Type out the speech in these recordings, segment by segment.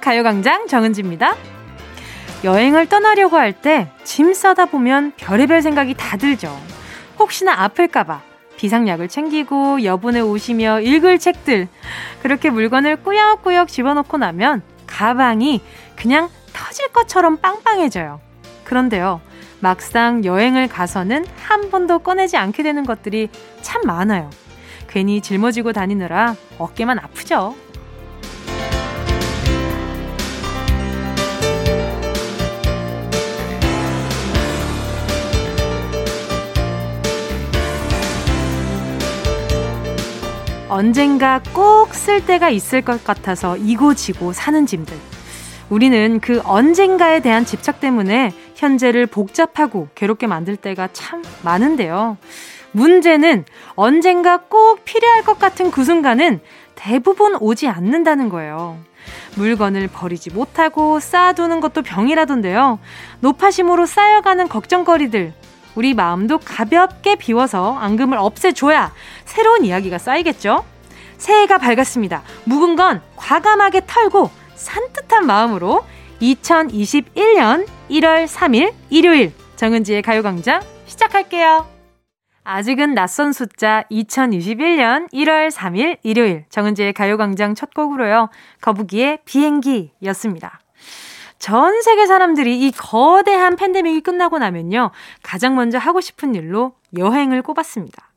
가요광장 정은지입니다. 여행을 떠나려고 할 때 짐 싸다 보면 별의별 생각이 다 들죠. 혹시나 아플까봐 비상약을 챙기고 여분에 오시며 읽을 책들. 그렇게 물건을 꾸역꾸역 집어넣고 나면 가방이 그냥 터질 것처럼 빵빵해져요. 그런데요, 막상 여행을 가서는 한 번도 꺼내지 않게 되는 것들이 참 많아요. 괜히 짊어지고 다니느라 어깨만 아프죠. 언젠가 꼭 쓸 때가 있을 것 같아서 이고 지고 사는 짐들. 우리는 그 언젠가에 대한 집착 때문에 현재를 복잡하고 괴롭게 만들 때가 참 많은데요. 문제는 언젠가 꼭 필요할 것 같은 그 순간은 대부분 오지 않는다는 거예요. 물건을 버리지 못하고 쌓아두는 것도 병이라던데요. 노파심으로 쌓여가는 걱정거리들. 우리 마음도 가볍게 비워서 앙금을 없애줘야 새로운 이야기가 쌓이겠죠? 새해가 밝았습니다. 묵은 건 과감하게 털고 산뜻한 마음으로 2021년 1월 3일 일요일 정은지의 가요광장 시작할게요. 아직은 낯선 숫자 2021년 1월 3일 일요일 정은지의 가요광장 첫 곡으로요. 거북이의 비행기였습니다. 전 세계 사람들이 이 거대한 팬데믹이 끝나고 나면요. 가장 먼저 하고 싶은 일로 여행을 꼽았습니다.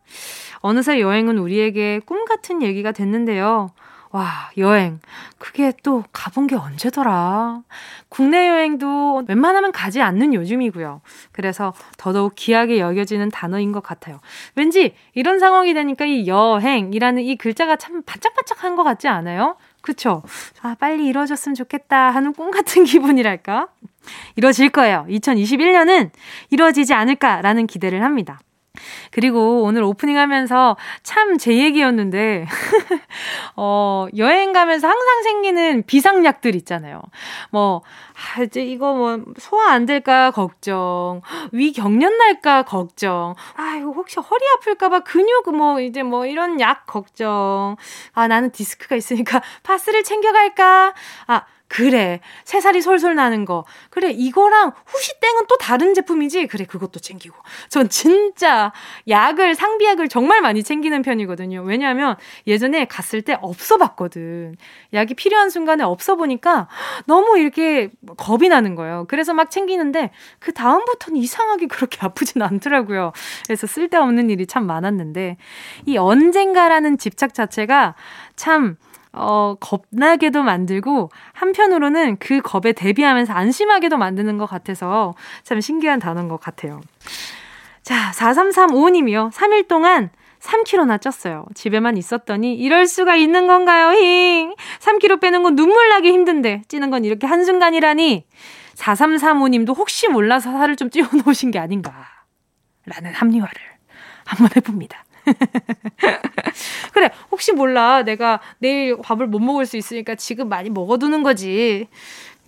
어느새 여행은 우리에게 꿈 같은 얘기가 됐는데요. 와, 여행. 그게 또 가본 게 언제더라. 국내 여행도 웬만하면 가지 않는 요즘이고요. 그래서 더더욱 귀하게 여겨지는 단어인 것 같아요. 왠지 이런 상황이 되니까 이 여행이라는 이 글자가 참 반짝반짝한 것 같지 않아요? 그쵸? 아, 빨리 이루어졌으면 좋겠다 하는 꿈 같은 기분이랄까? 이루어질 거예요. 2021년은 이루어지지 않을까라는 기대를 합니다. 그리고 오늘 오프닝 하면서 참 제 얘기였는데, 어, 여행 가면서 항상 생기는 비상약들 있잖아요. 뭐, 아, 이제 이거 뭐, 소화 안 될까 걱정, 위 경련 날까 걱정, 아, 이거 혹시 허리 아플까봐 근육 뭐, 이제 뭐, 이런 약 걱정, 아, 나는 디스크가 있으니까 파스를 챙겨갈까, 아, 그래. 새살이 솔솔 나는 거. 그래. 이거랑 후시땡은 또 다른 제품이지? 그래. 그것도 챙기고. 전 진짜 약을, 상비약을 정말 많이 챙기는 편이거든요. 왜냐하면 예전에 갔을 때 없어 봤거든. 약이 필요한 순간에 없어 보니까 너무 이렇게 겁이 나는 거예요. 그래서 막 챙기는데 그 다음부터는 이상하게 그렇게 아프진 않더라고요. 그래서 쓸데없는 일이 참 많았는데 이 언젠가라는 집착 자체가 참 어, 겁나게도 만들고 한편으로는 그 겁에 대비하면서 안심하게도 만드는 것 같아서 참 신기한 단어인 것 같아요. 자, 4335님이요. 3일 동안 3kg나 쪘어요. 집에만 있었더니 이럴 수가 있는 건가요? 힝. 3kg 빼는 건 눈물 나기 힘든데 찌는 건 이렇게 한순간이라니. 4335님도 혹시 몰라서 살을 좀 찌워 놓으신 게 아닌가. 라는 합리화를 한번 해봅니다. 그래, 혹시 몰라. 내가 내일 밥을 못 먹을 수 있으니까 지금 많이 먹어두는 거지.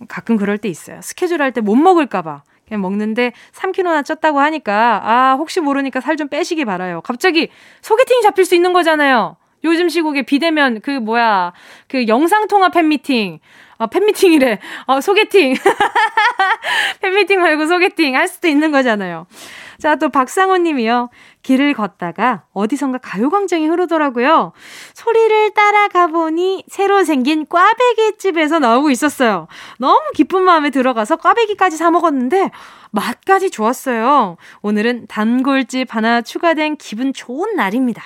가끔 그럴 때 있어요. 스케줄 할 때 못 먹을까봐. 그냥 먹는데 3kg나 쪘다고 하니까, 아, 혹시 모르니까 살 좀 빼시기 바라요. 갑자기 소개팅이 잡힐 수 있는 거잖아요. 요즘 시국에 비대면 그 뭐야, 그 영상통화 팬미팅. 아, 팬미팅이래. 아, 소개팅. 팬미팅 말고 소개팅 할 수도 있는 거잖아요. 자, 또 박상호 님이요. 길을 걷다가 어디선가 가요광장이 흐르더라고요. 소리를 따라가 보니 새로 생긴 꽈배기 집에서 나오고 있었어요. 너무 기쁜 마음에 들어가서 꽈배기까지 사 먹었는데 맛까지 좋았어요. 오늘은 단골집 하나 추가된 기분 좋은 날입니다.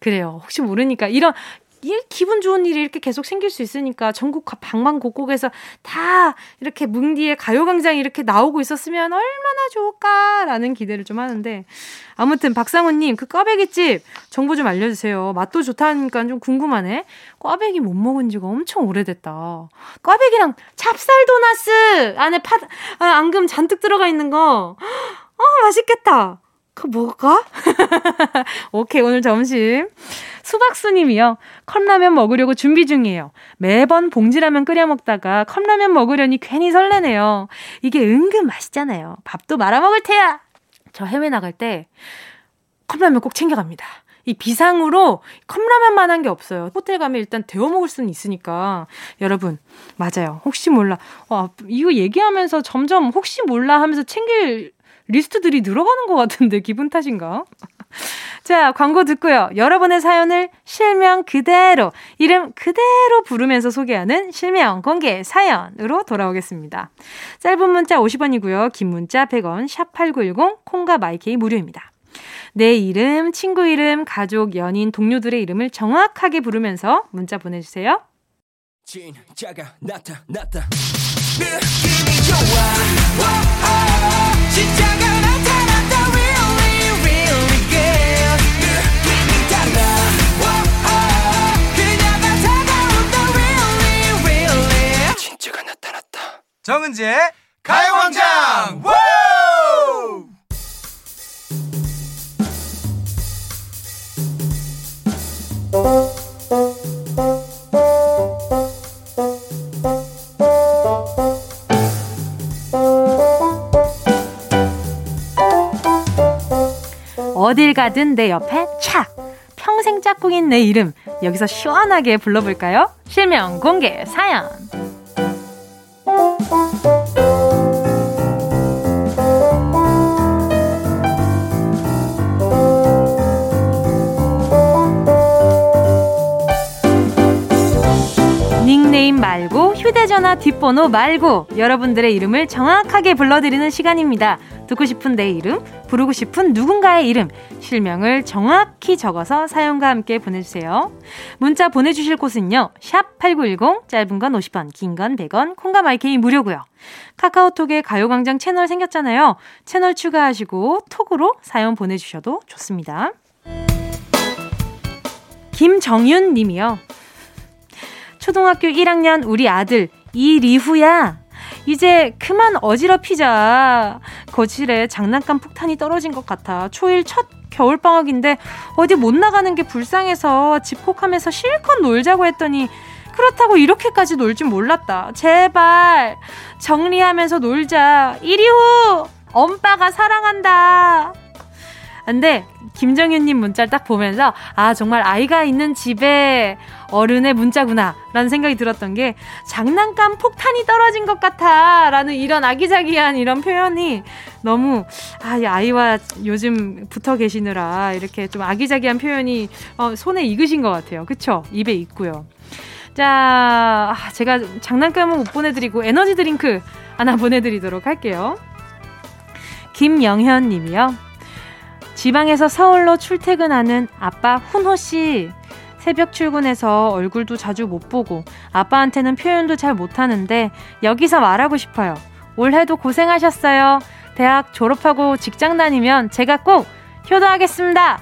그래요. 혹시 모르니까 이런 이 기분 좋은 일이 이렇게 계속 생길 수 있으니까 전국 방방곡곡에서 다 이렇게 뭉디의 가요광장이 이렇게 나오고 있었으면 얼마나 좋을까라는 기대를 좀 하는데 아무튼 박상훈님 그 꽈배기집 정보 좀 알려주세요. 맛도 좋다니까 좀 궁금하네. 꽈배기 못 먹은 지가 엄청 오래됐다. 꽈배기랑 찹쌀 도나스 안에 파 아, 앙금 잔뜩 들어가 있는 거. 어 맛있겠다. 그거 먹을까? 오케이, 오늘 점심. 수박수님이요. 컵라면 먹으려고 준비 중이에요. 매번 봉지라면 끓여 먹다가 컵라면 먹으려니 괜히 설레네요. 이게 은근 맛있잖아요. 밥도 말아 먹을 테야. 저 해외 나갈 때 컵라면 꼭 챙겨갑니다. 이 비상으로 컵라면만 한 게 없어요. 호텔 가면 일단 데워 먹을 수는 있으니까. 여러분, 맞아요. 혹시 몰라. 와, 이거 얘기하면서 점점 혹시 몰라 하면서 챙길 리스트들이 늘어가는 것 같은데 기분 탓인가? 자, 광고 듣고요. 여러분의 사연을 실명 그대로, 이름 그대로 부르면서 소개하는 실명 공개 사연으로 돌아오겠습니다. 짧은 문자 50원이고요. 긴 문자 100원, 샵8910, 콩과 마이케이 무료입니다. 내 이름, 친구 이름, 가족, 연인, 동료들의 이름을 정확하게 부르면서 문자 보내주세요. 진짜가 나타났다. 느낌이 좋아. 정은지의 가요광장! 어딜 가든 내 옆에 착! 평생 짝꿍인 내 이름 여기서 시원하게 불러볼까요? 실명 공개 사연 말고 휴대전화 뒷번호 말고 여러분들의 이름을 정확하게 불러드리는 시간입니다. 듣고 싶은 내 이름, 부르고 싶은 누군가의 이름, 실명을 정확히 적어서 사연과 함께 보내주세요. 문자 보내주실 곳은요. 샵 8910, 짧은 건 50원, 긴 건 100원, 콩과 마이케이 무료고요. 카카오톡에 가요광장 채널 생겼잖아요. 채널 추가하시고 톡으로 사연 보내주셔도 좋습니다. 김정윤 님이요. 초등학교 1학년 우리 아들 이리후야. 이제 그만 어지럽히자. 거실에 장난감 폭탄이 떨어진 것 같아. 초일 첫 겨울방학인데 어디 못 나가는 게 불쌍해서 집콕하면서 실컷 놀자고 했더니 그렇다고 이렇게까지 놀 줄 몰랐다. 제발 정리하면서 놀자. 이리후 엄빠가 사랑한다. 근데 김정윤님 문자를 딱 보면서 아 정말 아이가 있는 집에 어른의 문자구나 라는 생각이 들었던 게 장난감 폭탄이 떨어진 것 같아 라는 이런 아기자기한 이런 표현이 너무 아, 이 아이와 요즘 붙어 계시느라 이렇게 좀 아기자기한 표현이 어, 손에 익으신 것 같아요. 그쵸? 입에 익고요. 자, 아, 제가 장난감은 못 보내드리고 에너지 드링크 하나 보내드리도록 할게요. 김영현 님이요. 지방에서 서울로 출퇴근하는 아빠 훈호 씨. 새벽 출근해서 얼굴도 자주 못 보고 아빠한테는 표현도 잘 못하는데 여기서 말하고 싶어요. 올해도 고생하셨어요. 대학 졸업하고 직장 다니면 제가 꼭 효도하겠습니다.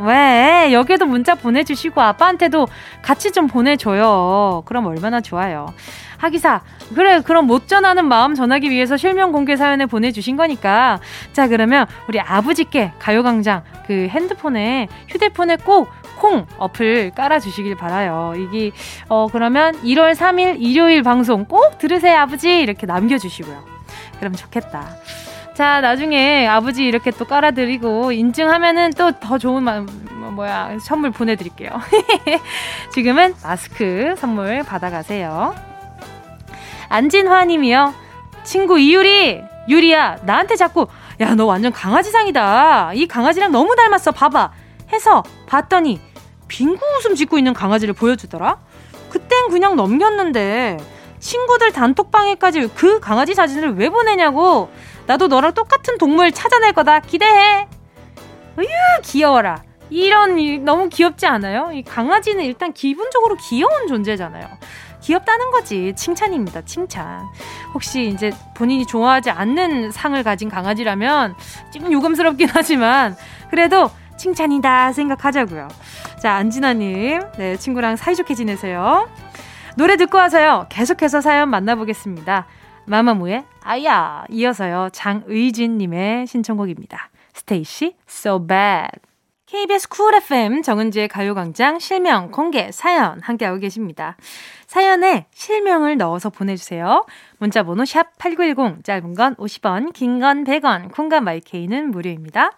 왜? 여기에도 문자 보내주시고 아빠한테도 같이 좀 보내줘요. 그럼 얼마나 좋아요. 하기사, 그래, 그럼 못 전하는 마음 전하기 위해서 실명 공개 사연을 보내주신 거니까. 자, 그러면 우리 아버지께 가요광장 그 핸드폰에, 휴대폰에 꼭 콩 어플 깔아주시길 바라요. 이게, 어, 그러면 1월 3일 일요일 방송 꼭 들으세요, 아버지. 이렇게 남겨주시고요. 그럼 좋겠다. 자, 나중에 아버지 이렇게 또 깔아드리고 인증하면은 또 더 좋은 마, 뭐, 뭐야 선물 보내드릴게요. 지금은 마스크 선물 받아가세요. 안진화님이요. 친구 이유리, 유리야, 나한테 자꾸 야 너 완전 강아지상이다. 이 강아지랑 너무 닮았어. 봐봐. 해서 봤더니 빙구 웃음 짓고 있는 강아지를 보여주더라. 그땐 그냥 넘겼는데 친구들 단톡방에까지 그 강아지 사진을 왜 보내냐고. 나도 너랑 똑같은 동물 찾아낼 거다. 기대해. 으유, 귀여워라. 이런, 너무 귀엽지 않아요? 이 강아지는 일단 기본적으로 귀여운 존재잖아요. 귀엽다는 거지. 칭찬입니다. 칭찬. 혹시 이제 본인이 좋아하지 않는 상을 가진 강아지라면 좀 요금스럽긴 하지만 그래도 칭찬이다 생각하자고요. 자, 안진아님. 네, 친구랑 사이좋게 지내세요. 노래 듣고 와서요. 계속해서 사연 만나보겠습니다. 마마무의 아야 이어서요. 장의진님의 신청곡입니다. 스테이씨 So Bad KBS 쿨 FM 정은지의 가요광장 실명 공개 사연 함께하고 계십니다. 사연에 실명을 넣어서 보내주세요. 문자번호 샵 8910 짧은 건 50원 긴 건 100원 콩과 마이케이는 무료입니다.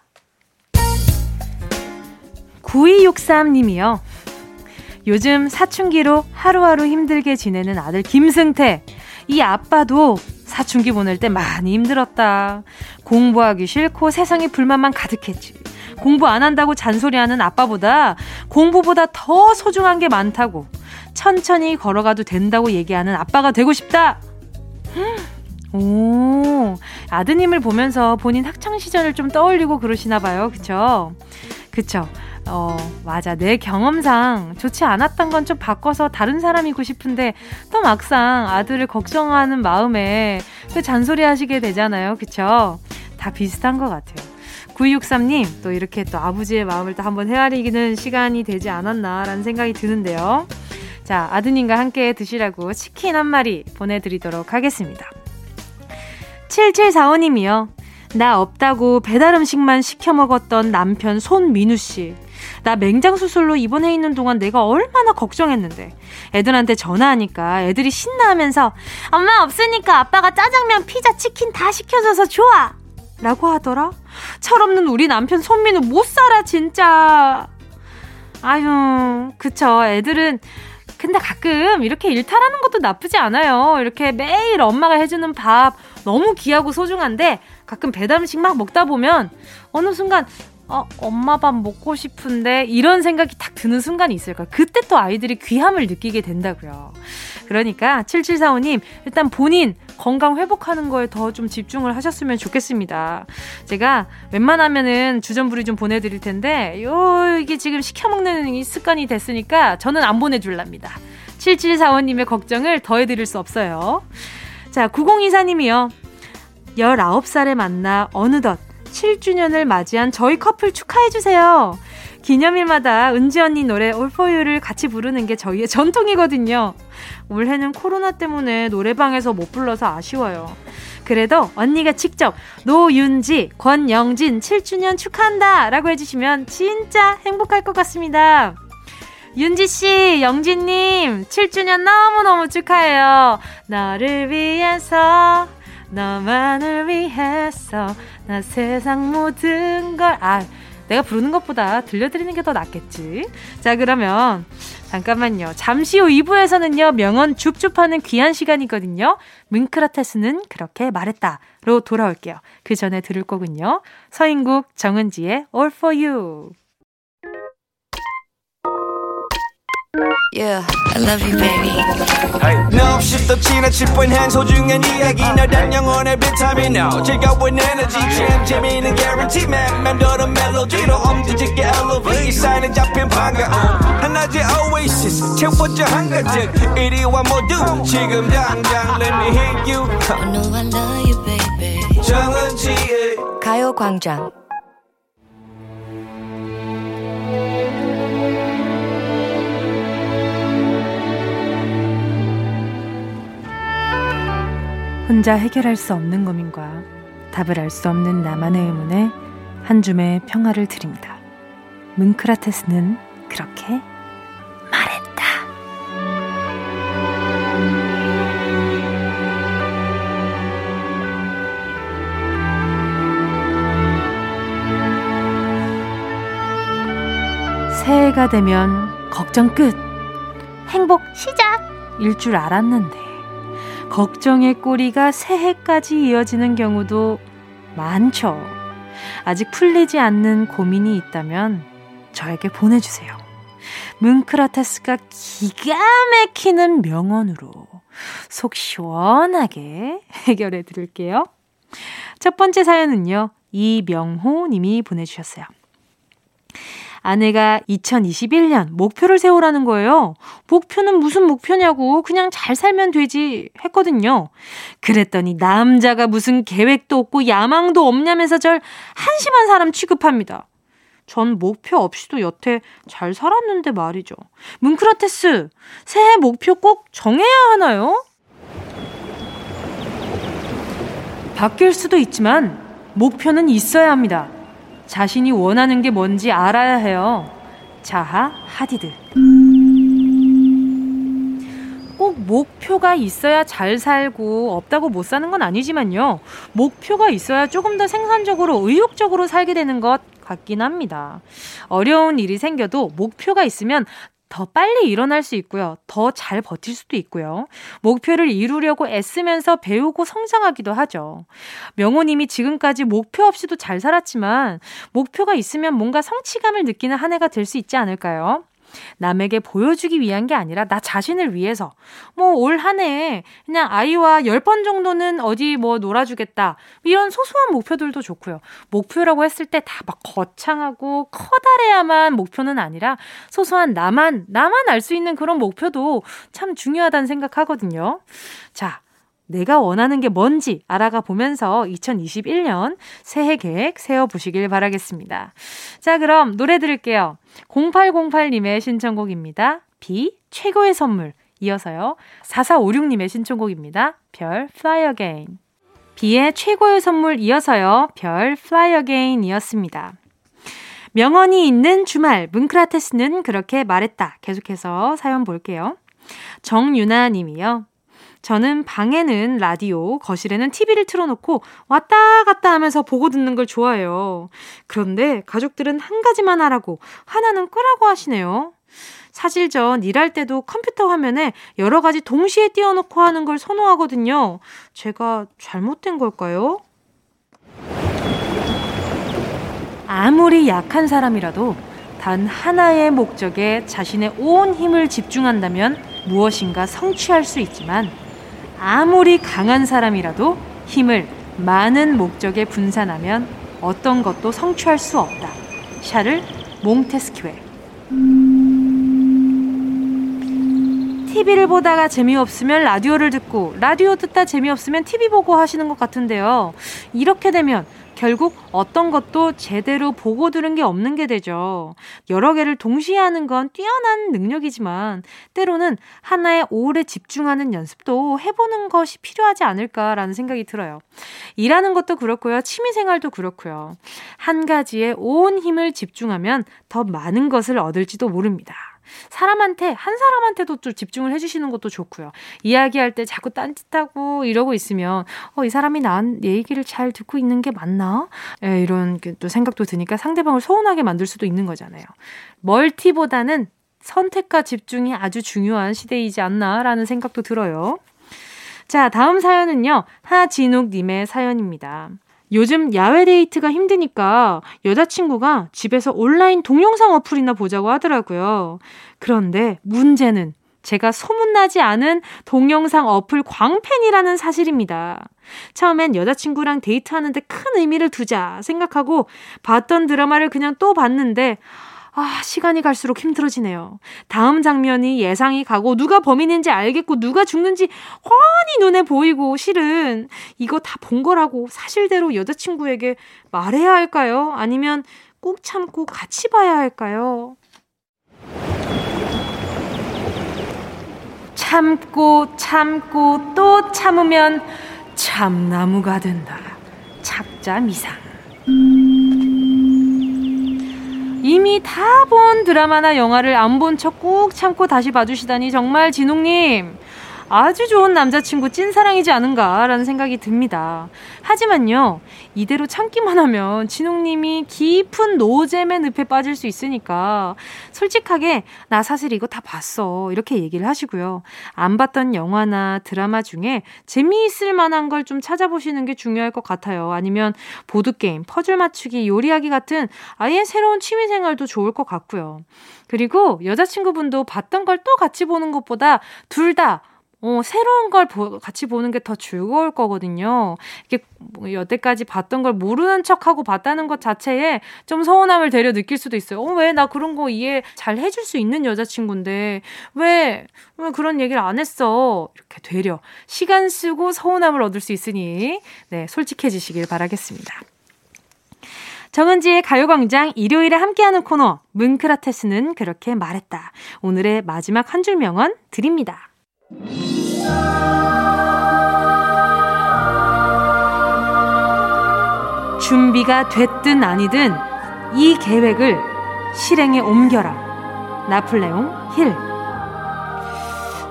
9263님이요. 요즘 사춘기로 하루하루 힘들게 지내는 아들 김승태. 이 아빠도 사춘기 보낼 때 많이 힘들었다. 공부하기 싫고 세상에 불만만 가득했지. 공부 안 한다고 잔소리하는 아빠보다 공부보다 더 소중한 게 많다고 천천히 걸어가도 된다고 얘기하는 아빠가 되고 싶다. 오, 아드님을 보면서 본인 학창 시절을 좀 떠올리고 그러시나 봐요. 그쵸? 그쵸? 어, 맞아. 내 경험상 좋지 않았던 건 좀 바꿔서 다른 사람이고 싶은데 또 막상 아들을 걱정하는 마음에 그 잔소리 하시게 되잖아요. 그쵸? 다 비슷한 것 같아요. 9263님, 또 이렇게 또 아버지의 마음을 또 한번 헤아리기는 시간이 되지 않았나라는 생각이 드는데요. 자, 아드님과 함께 드시라고 치킨 한 마리 보내드리도록 하겠습니다. 7745님이요. 나 없다고 배달 음식만 시켜 먹었던 남편 손민우 씨. 나 맹장 수술로 입원해 있는 동안 내가 얼마나 걱정했는데. 애들한테 전화하니까 애들이 신나하면서 엄마 없으니까 아빠가 짜장면, 피자, 치킨 다 시켜줘서 좋아. 라고 하더라. 철없는 우리 남편 손민우 못 살아 진짜. 아유, 그쵸. 애들은 근데 가끔 이렇게 일탈하는 것도 나쁘지 않아요. 이렇게 매일 엄마가 해주는 밥 너무 귀하고 소중한데 가끔 배달 음식 막 먹다 보면 어느 순간 어, 엄마 밥 먹고 싶은데 이런 생각이 딱 드는 순간이 있을 거예요. 그때 또 아이들이 귀함을 느끼게 된다고요. 그러니까 7745님 일단 본인 건강 회복하는 거에 더 좀 집중을 하셨으면 좋겠습니다. 제가 웬만하면은 주전부리 좀 보내드릴 텐데 요 이게 지금 시켜 먹는 이 습관이 됐으니까 저는 안 보내줄랍니다. 7745님의 걱정을 더해드릴 수 없어요. 자 9024님이요. 19살에 만나 어느덧 7주년을 맞이한 저희 커플 축하해주세요. 기념일마다 은지 언니 노래 올포유를 같이 부르는 게 저희의 전통이거든요. 올해는 코로나 때문에 노래방에서 못 불러서 아쉬워요. 그래도 언니가 직접 노윤지, 권영진 7주년 축하한다 라고 해주시면 진짜 행복할 것 같습니다. 윤지씨, 영진님, 7주년 너무너무 축하해요. 너를 위해서, 너만을 위해서, 나 세상 모든 걸, 아, 내가 부르는 것보다 들려드리는 게 더 낫겠지. 자, 그러면 잠깐만요. 잠시 후 2부에서는요, 명언 줍줍하는 귀한 시간이거든요. 뭉크라테스는 그렇게 말했다로 돌아올게요. 그 전에 들을 거군요. 서인국, 정은지의 All for You. Yeah, I love you, baby. No, shift the china chip when hands hold you and yagi. No, that young on every time you know. Check out with energy, jam, Jimmy, and guarantee, man. Man, do the melody, no, um, did you get elevate? Sign and jump in panga. And I did oasis, check what your hunger took. 81 more do, 지금 당장, let me hit you. I know I love you, baby. 정은지의 가요광장. 혼자 해결할 수 없는 고민과 답을 알 수 없는 나만의 의문에 한 줌의 평화를 드립니다. 뭉크라테스는 그렇게 말했다. 새해가 되면 걱정 끝, 행복 시작 일 줄 알았는데. 걱정의 꼬리가 새해까지 이어지는 경우도 많죠. 아직 풀리지 않는 고민이 있다면 저에게 보내주세요. 뭉크라테스가 기가 막히는 명언으로 속 시원하게 해결해 드릴게요. 첫 번째 사연은요, 이명호 님이 보내주셨어요. 아내가 2021년 목표를 세우라는 거예요. 목표는 무슨 목표냐고 그냥 잘 살면 되지 했거든요. 그랬더니 남자가 무슨 계획도 없고 야망도 없냐면서 절 한심한 사람 취급합니다. 전 목표 없이도 여태 잘 살았는데 말이죠. 뭉크라테스, 새해 목표 꼭 정해야 하나요? 바뀔 수도 있지만 목표는 있어야 합니다. 자신이 원하는 게 뭔지 알아야 해요. 자하 하디드. 꼭 목표가 있어야 잘 살고 없다고 못 사는 건 아니지만요. 목표가 있어야 조금 더 생산적으로 의욕적으로 살게 되는 것 같긴 합니다. 어려운 일이 생겨도 목표가 있으면 더 빨리 일어날 수 있고요. 더 잘 버틸 수도 있고요. 목표를 이루려고 애쓰면서 배우고 성장하기도 하죠. 명호님이 지금까지 목표 없이도 잘 살았지만 목표가 있으면 뭔가 성취감을 느끼는 한 해가 될 수 있지 않을까요? 남에게 보여주기 위한 게 아니라 나 자신을 위해서 뭐 올 한 해 그냥 아이와 10번 정도는 어디 뭐 놀아주겠다 이런 소소한 목표들도 좋고요. 목표라고 했을 때 다 막 거창하고 커다래야만 목표는 아니라 소소한 나만 나만 알 수 있는 그런 목표도 참 중요하다는 생각하거든요. 자, 내가 원하는 게 뭔지 알아가 보면서 2021년 새해 계획 세워보시길 바라겠습니다. 자, 그럼 노래 들을게요. 0808님의 신청곡입니다. 비, 최고의 선물. 이어서요. 4456님의 신청곡입니다. 별, Fly Again. 비의 최고의 선물 이어서요. 별, Fly Again 이었습니다. 명언이 있는 주말, 문크라테스는 그렇게 말했다. 계속해서 사연 볼게요. 정유나 님이요. 저는 방에는 라디오, 거실에는 TV를 틀어놓고 왔다 갔다 하면서 보고 듣는 걸 좋아해요. 그런데 가족들은 한 가지만 하라고, 하나는 끄라고 하시네요. 사실 전 일할 때도 컴퓨터 화면에 여러 가지 동시에 띄워놓고 하는 걸 선호하거든요. 제가 잘못된 걸까요? 아무리 약한 사람이라도 단 하나의 목적에 자신의 온 힘을 집중한다면 무엇인가 성취할 수 있지만 아무리 강한 사람이라도 힘을 많은 목적에 분산하면 어떤 것도 성취할 수 없다. 샤를 몽테스큐에. TV를 보다가 재미없으면 라디오를 듣고 라디오 듣다 재미없으면 TV 보고 하시는 것 같은데요. 이렇게 되면 결국 어떤 것도 제대로 보고 들은 게 없는 게 되죠. 여러 개를 동시에 하는 건 뛰어난 능력이지만 때로는 하나에 오래 집중하는 연습도 해보는 것이 필요하지 않을까라는 생각이 들어요. 일하는 것도 그렇고요. 취미생활도 그렇고요. 한 가지에 온 힘을 집중하면 더 많은 것을 얻을지도 모릅니다. 사람한테 한 사람한테도 좀 집중을 해주시는 것도 좋고요. 이야기할 때 자꾸 딴짓하고 이러고 있으면 어 이 사람이 난 얘기를 잘 듣고 있는 게 맞나? 예, 이런 또 생각도 드니까 상대방을 서운하게 만들 수도 있는 거잖아요. 멀티보다는 선택과 집중이 아주 중요한 시대이지 않나라는 생각도 들어요. 자, 다음 사연은요. 하진욱님의 사연입니다. 요즘 야외 데이트가 힘드니까 여자친구가 집에서 온라인 동영상 어플이나 보자고 하더라고요. 그런데 문제는 제가 소문나지 않은 동영상 어플 광팬이라는 사실입니다. 처음엔 여자친구랑 데이트하는데 큰 의미를 두자 생각하고 봤던 드라마를 그냥 또 봤는데 아, 시간이 갈수록 힘들어지네요. 다음 장면이 예상이 가고 누가 범인인지 알겠고 누가 죽는지 훤히 눈에 보이고 실은 이거 다 본 거라고 사실대로 여자친구에게 말해야 할까요? 아니면 꼭 참고 같이 봐야 할까요? 참고 참고 또 참으면 참나무가 된다. 착자 미상. 이미 다 본 드라마나 영화를 안 본 척 꾹 참고 다시 봐주시다니 정말 진웅님 아주 좋은 남자친구 찐사랑이지 않은가라는 생각이 듭니다. 하지만요, 이대로 참기만 하면 진웅님이 깊은 노잼의 늪에 빠질 수 있으니까 솔직하게 나 사실 이거 다 봤어 이렇게 얘기를 하시고요. 안 봤던 영화나 드라마 중에 재미있을 만한 걸 좀 찾아보시는 게 중요할 것 같아요. 아니면 보드게임, 퍼즐 맞추기, 요리하기 같은 아예 새로운 취미생활도 좋을 것 같고요. 그리고 여자친구분도 봤던 걸 또 같이 보는 것보다 둘다 어, 새로운 걸 보, 같이 보는 게 더 즐거울 거거든요. 이게 뭐 여태까지 봤던 걸 모르는 척하고 봤다는 것 자체에 좀 서운함을 되려 느낄 수도 있어요. 어, 왜 나 그런 거 이해 잘 해줄 수 있는 여자친구인데 왜, 왜 그런 얘기를 안 했어? 이렇게 되려 시간 쓰고 서운함을 얻을 수 있으니 네, 솔직해지시길 바라겠습니다. 정은지의 가요광장 일요일에 함께하는 코너 문크라테스는 그렇게 말했다. 오늘의 마지막 한 줄 명언 드립니다. 준비가 됐든 아니든 이 계획을 실행에 옮겨라. 나폴레옹 힐.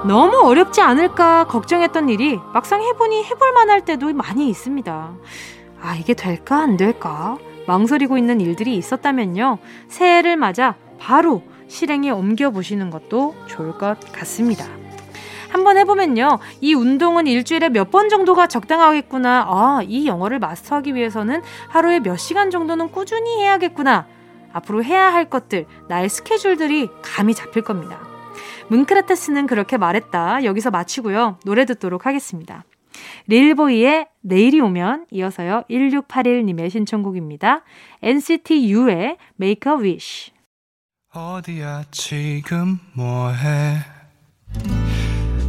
너무 어렵지 않을까 걱정했던 일이 막상 해보니 해볼 만할 때도 많이 있습니다. 아, 이게 될까, 안 될까? 망설이고 있는 일들이 있었다면요. 새해를 맞아 바로 실행에 옮겨보시는 것도 좋을 것 같습니다. 한번 해보면요. 이 운동은 일주일에 몇 번 정도가 적당하겠구나. 아, 이 영어를 마스터하기 위해서는 하루에 몇 시간 정도는 꾸준히 해야겠구나. 앞으로 해야 할 것들, 나의 스케줄들이 감이 잡힐 겁니다. 문크라테스는 그렇게 말했다. 여기서 마치고요. 노래 듣도록 하겠습니다. 릴보이의 내일이 오면 이어서요. 1681님의 신청곡입니다. NCT U의 Make a Wish. 어디야 지금 뭐해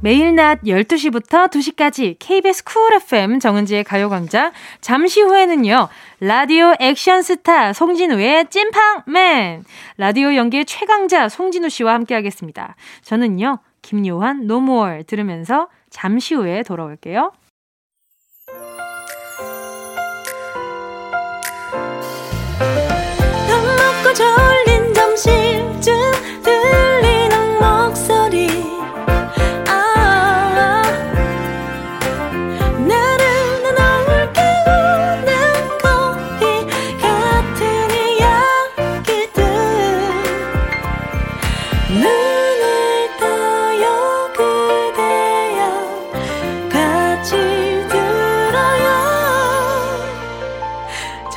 매일 낮 12시부터 2시까지 KBS 쿨 FM 정은지의 가요광장. 잠시 후에는요, 라디오 액션 스타 송진우의 진팡맨. 라디오 연기의 최강자 송진우 씨와 함께 하겠습니다. 저는요, 김요한 No More 들으면서 잠시 후에 돌아올게요. 졸린 점심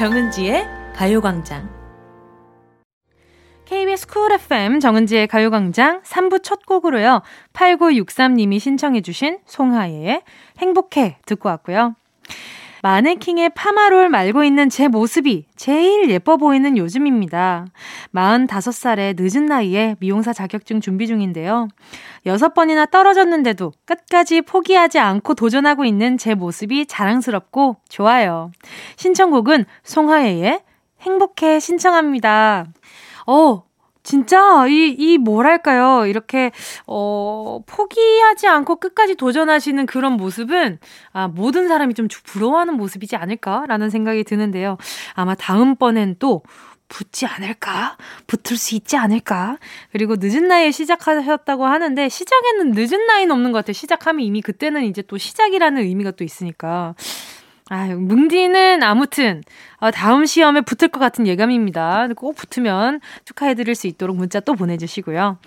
정은지의 가요광장. KBS 쿨 FM 정은지의 가요광장 3부 첫 곡으로요. 8963님이 신청해 주신 송하예의 행복해 듣고 왔고요. 마네킹에 파마롤 말고 있는 제 모습이 제일 예뻐 보이는 요즘입니다. 45살의 늦은 나이에 미용사 자격증 준비 중인데요. 6번이나 떨어졌는데도 끝까지 포기하지 않고 도전하고 있는 제 모습이 자랑스럽고 좋아요. 신청곡은 송하예의 행복해 신청합니다. 어, 진짜 이, 이 뭐랄까요. 이렇게, 어, 포기하지 않고 끝까지 도전하시는 그런 모습은 아, 모든 사람이 좀 부러워하는 모습이지 않을까라는 생각이 드는데요. 아마 다음번엔 또 붙지 않을까? 붙을 수 있지 않을까? 그리고 늦은 나이에 시작하셨다고 하는데 시작에는 늦은 나이는 없는 것 같아요. 시작하면 이미 그때는 이제 또 시작이라는 의미가 또 있으니까. 아유, 뭉디는 아무튼 어, 다음 시험에 붙을 것 같은 예감입니다. 꼭 붙으면 축하해드릴 수 있도록 문자 또 보내주시고요.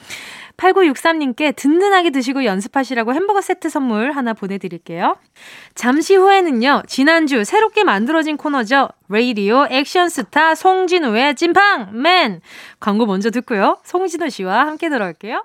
8963님께 든든하게 드시고 연습하시라고 햄버거 세트 선물 하나 보내드릴게요. 잠시 후에는요, 지난주 새롭게 만들어진 코너죠. 레이디오 액션 스타 송진우의 찐팡 맨! 광고 먼저 듣고요. 송진우 씨와 함께 들어올게요.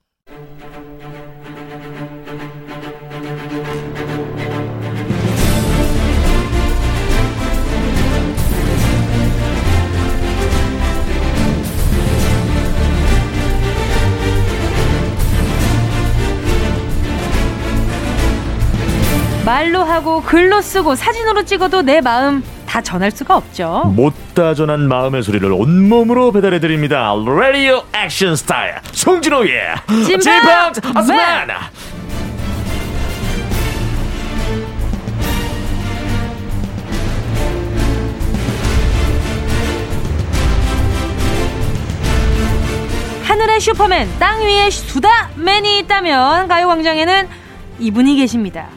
말로 하고 글로 쓰고 사진으로 찍어도 내 마음 다 전할 수가 없죠. 못다 전한 마음의 소리를 온몸으로 배달해 드립니다. 라디오 액션 스타일 송진호의 찐빵 아스만. 하늘의 슈퍼맨, 땅 위에 수다맨이 있다면 가요광장에는 이분이 계십니다.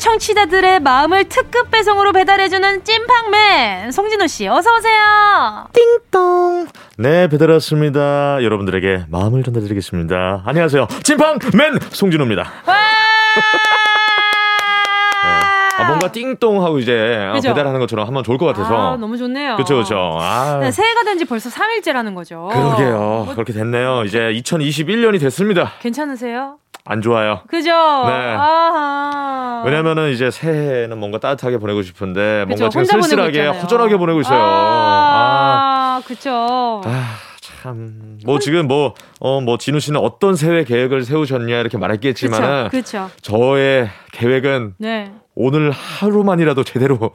청취자들의 마음을 특급 배송으로 배달해주는 찐팡맨 송진호 씨 어서 오세요. 띵동. 네 배달 왔습니다. 여러분들에게 마음을 전달드리겠습니다. 안녕하세요. 찐팡맨 송진호입니다. 와! 네. 아, 뭔가 띵동 하고 이제 어, 그죠? 배달하는 것처럼 하면 좋을 것 같아서. 아, 너무 좋네요. 그렇죠, 그렇죠. 아, 네, 새해가 된 지 벌써 3일째라는 거죠. 그러게요. 뭐, 그렇게 됐네요. 이제 2021년이 됐습니다. 괜찮으세요? 안 좋아요. 그죠? 네. 아하. 왜냐면은 이제 새해는 뭔가 따뜻하게 보내고 싶은데 그죠, 뭔가 지금 쓸쓸하게. 허전하게 보내고 있어요. 아, 아, 그쵸. 아, 참. 뭐 지금 뭐, 어, 뭐 진우 씨는 어떤 새해 계획을 세우셨냐 이렇게 말했겠지만은 그쵸, 그쵸. 저의 계획은 네. 오늘 하루만이라도 제대로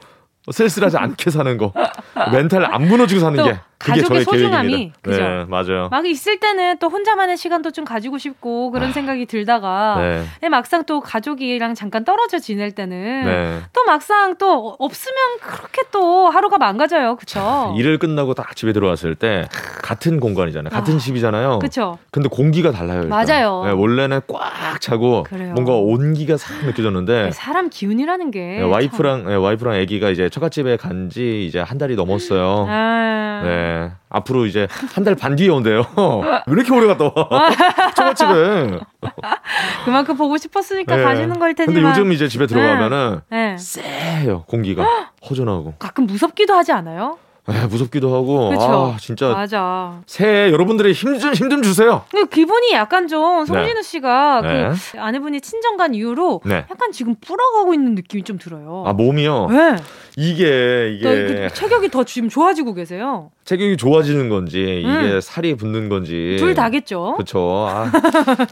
쓸쓸하지 않게 사는 거. 멘탈 안 무너지고 사는 또 게 가족의 소중함이. 그죠? 네, 맞아요. 막 있을 때는 또 혼자만의 시간도 좀 가지고 싶고 그런 생각이 들다가 아. 네. 네, 막상 또 가족이랑 잠깐 떨어져 지낼 때는 네. 또 막상 또 없으면 그렇게 또 하루가 망가져요. 그쵸? 일을 끝나고 딱 집에 들어왔을 때 같은 공간이잖아요. 같은 아, 집이잖아요. 그쵸? 근데 공기가 달라요. 일단. 맞아요. 네, 원래는 꽉 차고 그래요. 뭔가 온기가 싹 느껴졌는데 사람 기운이라는 게. 네, 와이프랑 네, 와이프랑 아기가 이제 처갓집에 간 지 이제 한 달이 넘었어요. 참- 아, 네. 앞으로 이제 한 달 반 뒤에 온대요. 왜 이렇게 오래 갔다 와? 처갓집에. 그만큼 보고 싶었으니까 네. 가시는 걸 테지만. 근데 요즘 이제 집에 들어가면은 네. 쎄요 공기가 허전하고 가끔 무섭기도 하지 않아요? 에, 무섭기도 하고 그쵸? 아 진짜 맞아. 새해 여러분들의 힘좀 힘 좀 주세요. 근데 기분이 약간 좀 송진우 씨가 네. 그 아내분이 친정 간 이후로 네. 약간 지금 불어가고 있는 느낌이 좀 들어요. 아 몸이요. 네. 이게 또 이게 이게 체격이 더 지금 좋아지고 계세요. 체격이 좋아지는 건지 이게 음. 살이 붙는 건지 둘 다겠죠. 그렇죠. 아,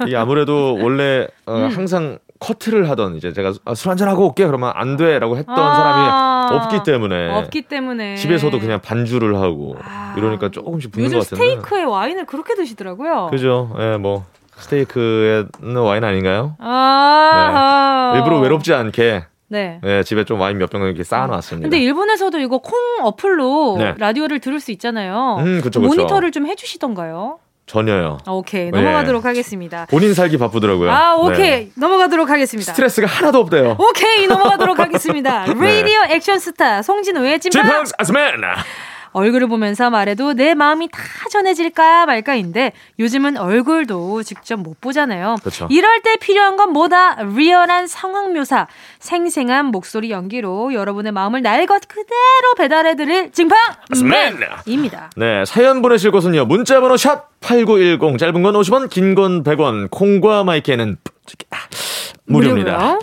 이게 아무래도 원래 어, 음. 항상 커트를 하던 이제 제가 아, 술 한잔 하고 올게 그러면 안 돼라고 했던 아. 사람이 없기 때문에 없기 때문에 집에서도 그냥 반주를 하고 아. 이러니까 조금씩 붙는 것 같은데. 스테이크에 와인을 그렇게 드시더라고요. 그죠. 예, 뭐 스테이크에는 와인 아닌가요? 아. 일부러 외롭지 않게 네. 예, 집에 좀 와인 몇병 이렇게 쌓아놨습니다. 근데 일본에서도 이거 콩 어플로 네. 라디오를 들을 수 있잖아요. 음, 그쵸, 그쵸. 모니터를 좀 해주시던가요? 전혀요. 아, 오케이 예. 넘어가도록 하겠습니다. 본인 살기 바쁘더라고요. 아 오케이 네. 넘어가도록 하겠습니다. 스트레스가 하나도 없대요. 오케이 넘어가도록 하겠습니다. 라디오 액션 스타 송진우의 찐빵 아스맨. 얼굴을 보면서 말해도 내 마음이 다 전해질까 말까인데 요즘은 얼굴도 직접 못 보잖아요. 그쵸. 이럴 때 필요한 건 뭐다? 리얼한 상황 묘사, 생생한 목소리 연기로 여러분의 마음을 날 것 그대로 배달해드릴 징팡맨입니다. 네, 사연 보내실 곳은요. 문자번호 샵 8910, 짧은 건 50원, 긴 건 100원, 콩과 마이크는 무료입니다.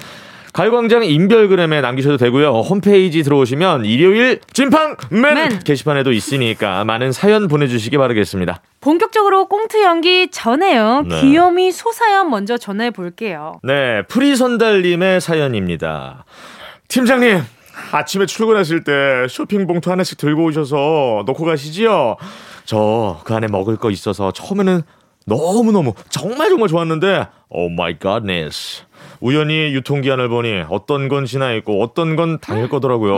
가요광장 인별그램에 남기셔도 되고요. 홈페이지 들어오시면 일요일 찐팡맨 맨. 게시판에도 있으니까 많은 사연 보내주시기 바라겠습니다. 본격적으로 꽁트 연기 전에요. 네. 귀요미 소사연 먼저 전해 볼게요. 네, 프리선달님의 사연입니다. 팀장님, 아침에 출근하실 때 쇼핑 봉투 하나씩 들고 오셔서 놓고 가시지요? 저 그 안에 먹을 거 있어서 처음에는 너무너무 정말 정말 좋았는데 oh my goodness. 우연히 유통기한을 보니 어떤 건 지나 있고 어떤 건 당일 거더라고요.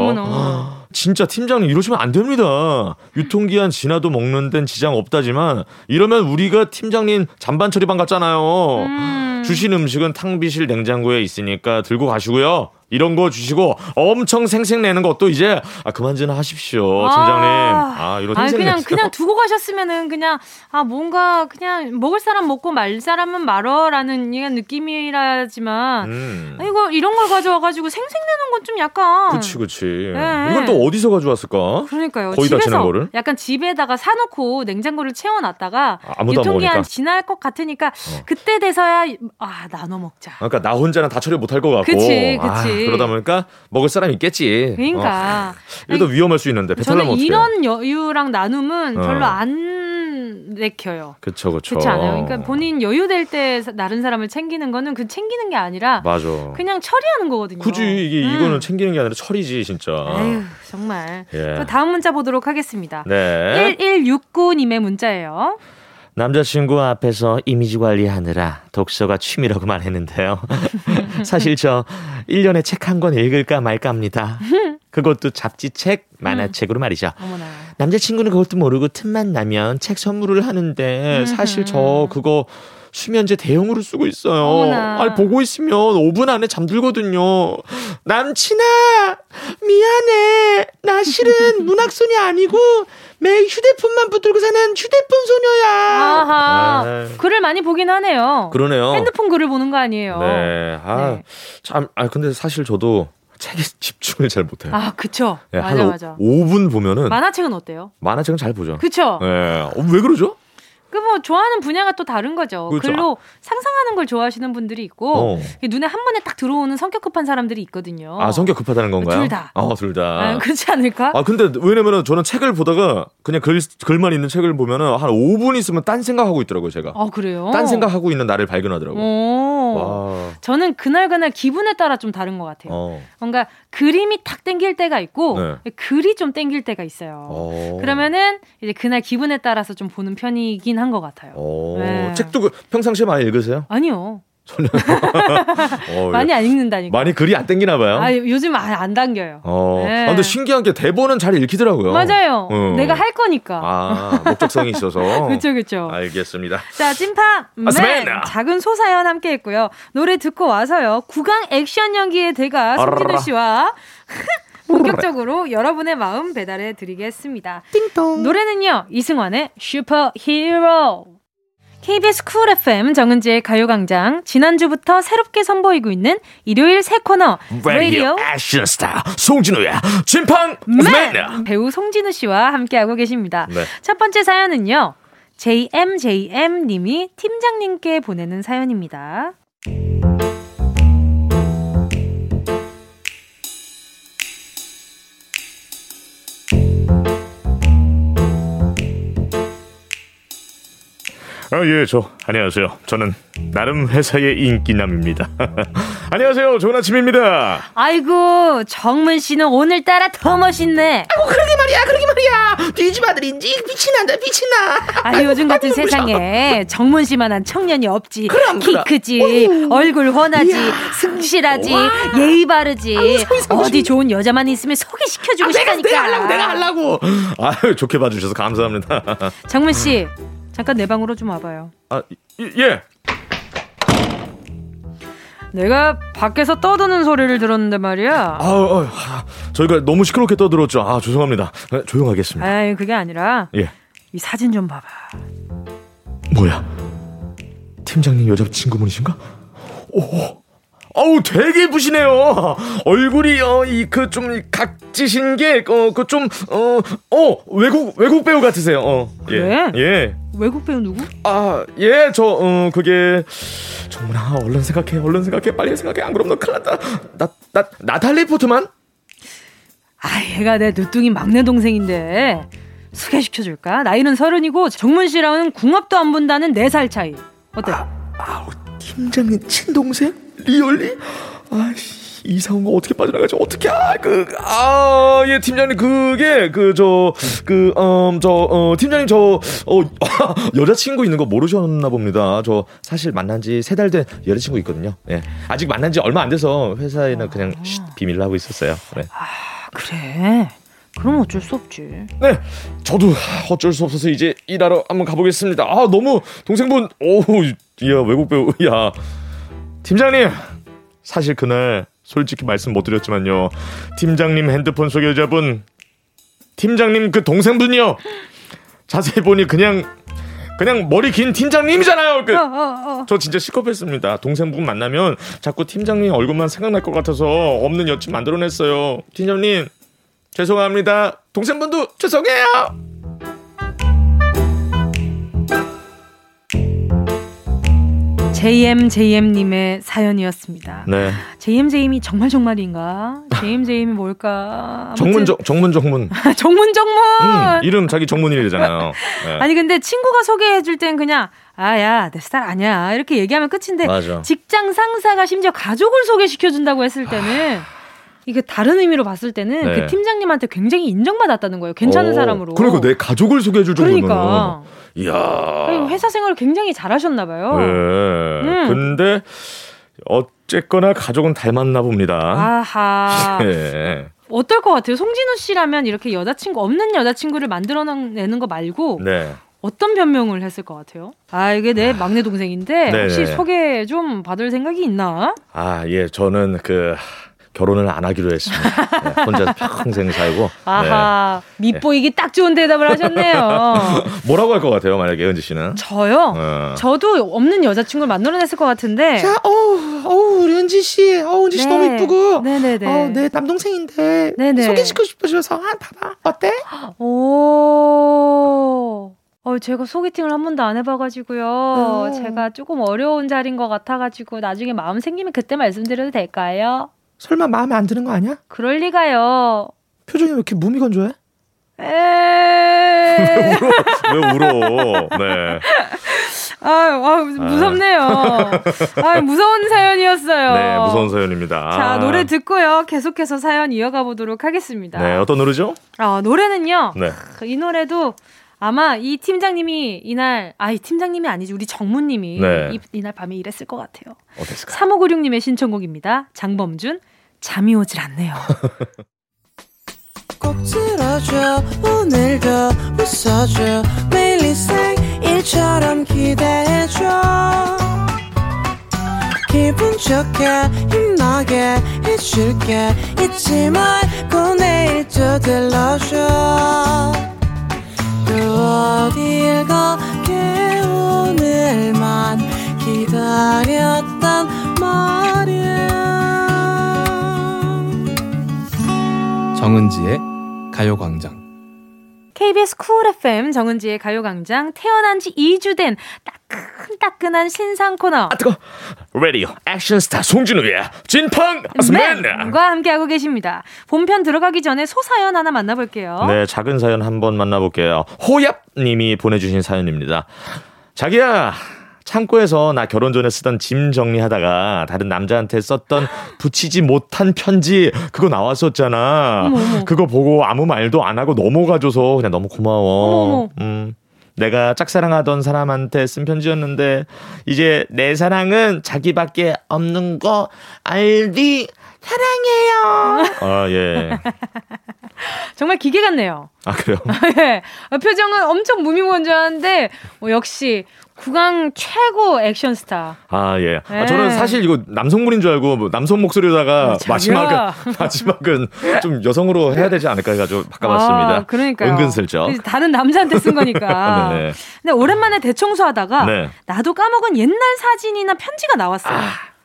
진짜 팀장님 이러시면 안 됩니다. 유통기한 지나도 먹는 데는 지장 없다지만 이러면 우리가 팀장님 잔반 처리반 같잖아요. 음. 주신 음식은 탕비실 냉장고에 있으니까 들고 가시고요. 이런 거 주시고 엄청 생색 내는 것도 이제 아, 그만 좀 하십시오, 팀장님. 아, 이런 생색 그냥 내세요. 그냥 두고 가셨으면은 그냥 아 뭔가 그냥 먹을 사람 먹고 말 사람은 말어라는 이런 느낌이라지만 음. 아, 이거 이런 걸 가져와가지고 생색내는 건 좀 약간 그치, 그치. 네. 이걸 또 어디서 가져왔을까? 그러니까요. 거의 다 집에서 지난 거를? 약간 집에다가 사놓고 냉장고를 채워놨다가 아, 유통기한. 지날 것 같으니까 그때 돼서야 아 나눠 먹자. 그러니까 나 혼자는 다 처리 못할 것 같고. 그치, 아, 그치. 그러다 보니까 먹을 사람이 있겠지. 어. 그러니까 이것도 위험할 수 있는데 저는. 이런 여유랑 나눔은 어. 별로 안 내켜요. 그쵸, 그쵸. 그렇지 않아요? 그러니까 본인 여유 될 때 사- 다른 사람을 챙기는 거는 그 챙기는 게 아니라 맞아. 그냥 처리하는 거거든요. 굳이 이게 음. 이거는 챙기는 게 아니라 처리지 진짜. 에휴, 정말. 예. 또 다음 문자 보도록 하겠습니다. 네. 1169님의 문자예요. 남자친구 앞에서 이미지 관리하느라 독서가 취미라고 말했는데요. 사실 저 1년에 책 한 권 읽을까 말까 합니다. 그것도 잡지책, 만화책으로 말이죠. 어머나. 남자친구는 그것도 모르고 틈만 나면 책 선물을 하는데 사실 저 그거 수면제 대용으로 쓰고 있어요. 어머나. 아니 보고 있으면 5분 안에 잠들거든요. 남친아 미안해. 나 실은 문학소녀 아니고 매일 휴대폰만 붙들고 사는 휴대폰 소녀야. 아하. 네. 글을 많이 보긴 하네요. 그러네요. 핸드폰 글을 보는 거 아니에요. 네. 아, 네. 참, 아, 근데 사실 저도 책에 집중을 잘 못해요. 아, 그쵸. 예, 맞아, 한 맞아. 5, 분 보면은 만화책은 어때요? 만화책은 잘 보죠. 그쵸? 예. 어, 왜 그러죠? 그 뭐 좋아하는 분야가 또 다른 거죠. 그렇죠. 글로 상상하는 걸 좋아하시는 분들이 있고 어. 눈에 한 번에 딱 들어오는 성격 급한 사람들이 있거든요. 아, 성격 급하다는 건가요? 둘 다. 어, 둘 다. 아, 그렇지 않을까? 아 근데 왜냐면은 저는 책을 보다가 그냥 글 글만 있는 책을 보면은 한 5분 있으면 딴 생각하고 있더라고요 제가. 아, 그래요? 딴 생각하고 있는 나를 발견하더라고. 요 오. 와. 저는 그날 그날 기분에 따라 좀 다른 것 같아요. 어. 뭔가 그림이 탁 땡길 때가 있고 네. 글이 좀 땡길 때가 있어요. 어. 그러면은 이제 그날 기분에 따라서 좀 보는 편이긴 한 것 같아요. 어. 네. 책도 그 평상시에 많이 읽으세요? 아니요. 어, 많이 안 읽는다니까. 많이 글이 안 땡기나 봐요. 아, 요즘 아, 안 당겨요. 어. 네. 아, 근데 신기한 게 대본은 잘 읽히더라고요. 맞아요. 어. 내가 할 거니까. 아, 목적성이 있어서. 그쵸, 그쵸. 알겠습니다. 자, 찐파 맨 맞습니다. 작은 소사연 함께 했고요. 노래 듣고 와서요. 구강 액션 연기의 대가 송진우 아라라. 씨와 본격적으로 여러분의 마음 배달해 드리겠습니다. 띵동. 노래는요. 이승환의 Superhero. KBS 쿨 FM 정은지의 가요광장 지난주부터 새롭게 선보이고 있는 일요일 새 코너 라디오 라디오 액션 스타 송진우의 진팡 맨 맨. 배우 송진우 씨와 함께하고 계십니다. 네. 첫 번째 사연은요. JMJM 님이 팀장님께 보내는 사연입니다. 아, 예, 저, 안녕하세요. 저는 나름 회사의 인기남입니다. 안녕하세요. 좋은 아침입니다. 아이고 정문 씨는 오늘따라 더 멋있네. 그러게 말이야, 그러게 말이야. 뒤집 아들인지 빛이 난다, 빛이 나. 아 요즘 같은 세상에 정문 씨만한 청년이 없지. 그럼, 키 그럼. 크지, 얼굴 훤하지, 승실하지, 예의 바르지. 어디 좋은 여자만 있으면 소개시켜 주고 아, 내가, 싶다니까. 내가 하려고, 내가 하려고. 아유, 좋게 봐 주셔서 감사합니다. 정문 씨 잠깐 내 방으로 좀 와봐요. 아, 예, 예. 내가 밖에서 떠드는 소리를 들었는데 말이야. 아, 아, 아, 저희가 너무 시끄럽게 떠들었죠. 아, 죄송합니다. 네, 조용하겠습니다. 아이 그게 아니라 예. 이 사진 좀 봐봐. 뭐야? 팀장님 여자친구분이신가? 오, 어우 되게 예쁘시네요. 얼굴이 어 이 그 좀 각지신 게 어 그 좀 어어 외국 외국 배우 같으세요. 어 예. 그래? 예. 외국 배우 누구? 아, 예, 저, 어, 그게, 정문아, 얼른 생각해, 얼른 생각해, 빨리 생각해, 안 그럼 너 큰일 났다. 나, 나, 나탈리 포트만? 아, 얘가 내 늦둥이 막내 동생인데 소개시켜줄까? 나이는 서른이고 정문 씨랑은 궁합도 안 본다는 네 살 차이. 어때? 아우, 팀장님 친동생? 리얼리? 아씨. 온거 어떻게 빠져나가지? 어떻게, 아, 그, 아, 예, 팀장님, 그게, 그, 저, 그, 음, 저, 어, 팀장님, 저, 어, 여자친구 있는 거 모르셨나 봅니다. 저, 사실 만난 지 세 달 된 여자친구 있거든요. 예. 아직 만난 지 얼마 안 돼서 회사에는 그냥 쉿, 비밀로 하고 있었어요. 네. 아, 그래. 그럼 어쩔 수 없지. 네, 저도 어쩔 수 없어서 이제 일하러 한번 가보겠습니다. 아, 너무 동생분, 오, 야 외국 배우, 야 팀장님, 사실 그날 솔직히 말씀 못 드렸지만요, 팀장님 핸드폰 속 여자분, 팀장님 그 동생분이요. 자세히 보니 그냥 그냥 머리 긴 팀장님이잖아요. 그, 어, 어, 어. 저 진짜 시겁했습니다. 동생분 만나면 자꾸 팀장님 얼굴만 생각날 것 같아서 없는 여친 만들어냈어요. 팀장님 죄송합니다. 동생분도 죄송해요. JMJM님의 사연이었습니다. 네. JMJM이 정말 정말인가? JMJM이 뭘까? 정문 정, 정문 정문. 정문 정문. 음, 이름 자기 정문이래잖아요. 네. 아니 근데 친구가 소개해줄 땐 그냥 아 야 내 스타일 아니야 이렇게 얘기하면 끝인데 맞아. 직장 상사가 심지어 가족을 소개시켜준다고 했을 때는 이게 다른 의미로 봤을 때는 네. 그 팀장님한테 굉장히 인정받았다는 거예요. 괜찮은 어, 사람으로. 그리고 내 가족을 소개해줄 정도면. 그러니까. 그 리고 회사 생활을 굉장히 잘하셨나 봐요. 네. 음. 근데 어쨌거나 가족은 닮았나 봅니다. 아하. 네. 어떨 것 같아요? 송진우 씨라면 이렇게 여자친구 없는 여자친구를 만들어내는 거 말고 네. 어떤 변명을 했을 것 같아요? 아 이게 내 막내 동생인데 네네. 혹시 소개 좀 받을 생각이 있나? 아, 예, 저는 그 결혼을 안 하기로 했습니다. 네, 혼자 평생 살고. 아하 밑보이기 딱 좋은 대답을 하셨네요. 네. 뭐라고 할 것 같아요, 만약에 은지 씨는? 저요? 어. 저도 없는 여자친구를 만들어냈을 것 같은데 자, 어, 어우, 우리 은지 씨. 어우, 은지 씨 너무 이쁘고. 네네네. 어, 내 남동생인데. 네네. 소개시키고 싶으셔서. 한 봐봐. 어때? 오. 어, 제가 소개팅을 한 번도 안 해봐가지고요. 어. 제가 조금 어려운 자리인 것 같아가지고 나중에 마음 생기면 그때 말씀드려도 될까요? 설마 마음에 안 드는 거 아니야? 그럴 리가요. 표정이 왜 이렇게 무미건조해? 에. 왜 울어? 네. 아, 아 무섭네요. 아, 무서운 사연이었어요. 네, 무서운 사연입니다. 자, 노래 듣고요. 계속해서 사연 이어가 보도록 하겠습니다. 네, 어떤 노래죠? 어, 노래는요. 네. 그이 노래도 아마 이 팀장님이 이날 아이 팀장님이 아니지 우리 정무님이 네. 이, 이날 밤에 일했을 것 같아요. 어땠을까요? 3596님의 신청곡입니다. 장범준 잠이 오질 않네요. 꼭 들어줘 오늘도 웃어줘. 매일 일상일처럼 기대해줘. 기분 좋게 힘나게 해줄게. 잊지 말고 내일 또 들러줘. 또 어딜 가게 오늘만 기다렸단 말 정은지의 가요광장 KBS 쿨 FM 정은지의 가요광장 태어난 지 2주 된 따끈따끈한 신상 코너 아, 뜨거. 라디오 액션스타 송진우의 진팡 맨. 맨과 함께하고 계십니다. 본편 들어가기 전에 소사연 하나 만나볼게요. 네, 작은 사연 한번 만나볼게요. 호얍님이 보내주신 사연입니다. 자기야, 창고에서 나 결혼 전에 쓰던 짐 정리하다가 다른 남자한테 썼던 붙이지 못한 편지 그거 나왔었잖아. 어머. 그거 보고 아무 말도 안 하고 넘어가줘서 그냥 너무 고마워. 어머. 음. 내가 짝사랑하던 사람한테 쓴 편지였는데 이제 내 사랑은 자기밖에 없는 거 알디 사랑해요. 아 예. 정말 기계 같네요. 아 그래요? 예. 어, 표정은 엄청 무미건조한데 뭐 역시 구강 최고 액션 스타. 아 예. 네. 아, 저는 사실 이거 남성분인 줄 알고 뭐 남성 목소리로다가 아. 마지막은 마지막은 좀 여성으로 해야 되지 않을까 해가지고 바꿔봤습니다. 아, 그러니까요. 은근슬쩍. 다른 남자한테 쓴 거니까. 네네. 근데 오랜만에 대청소하다가 네. 나도 까먹은 옛날 사진이나 편지가 나왔어요.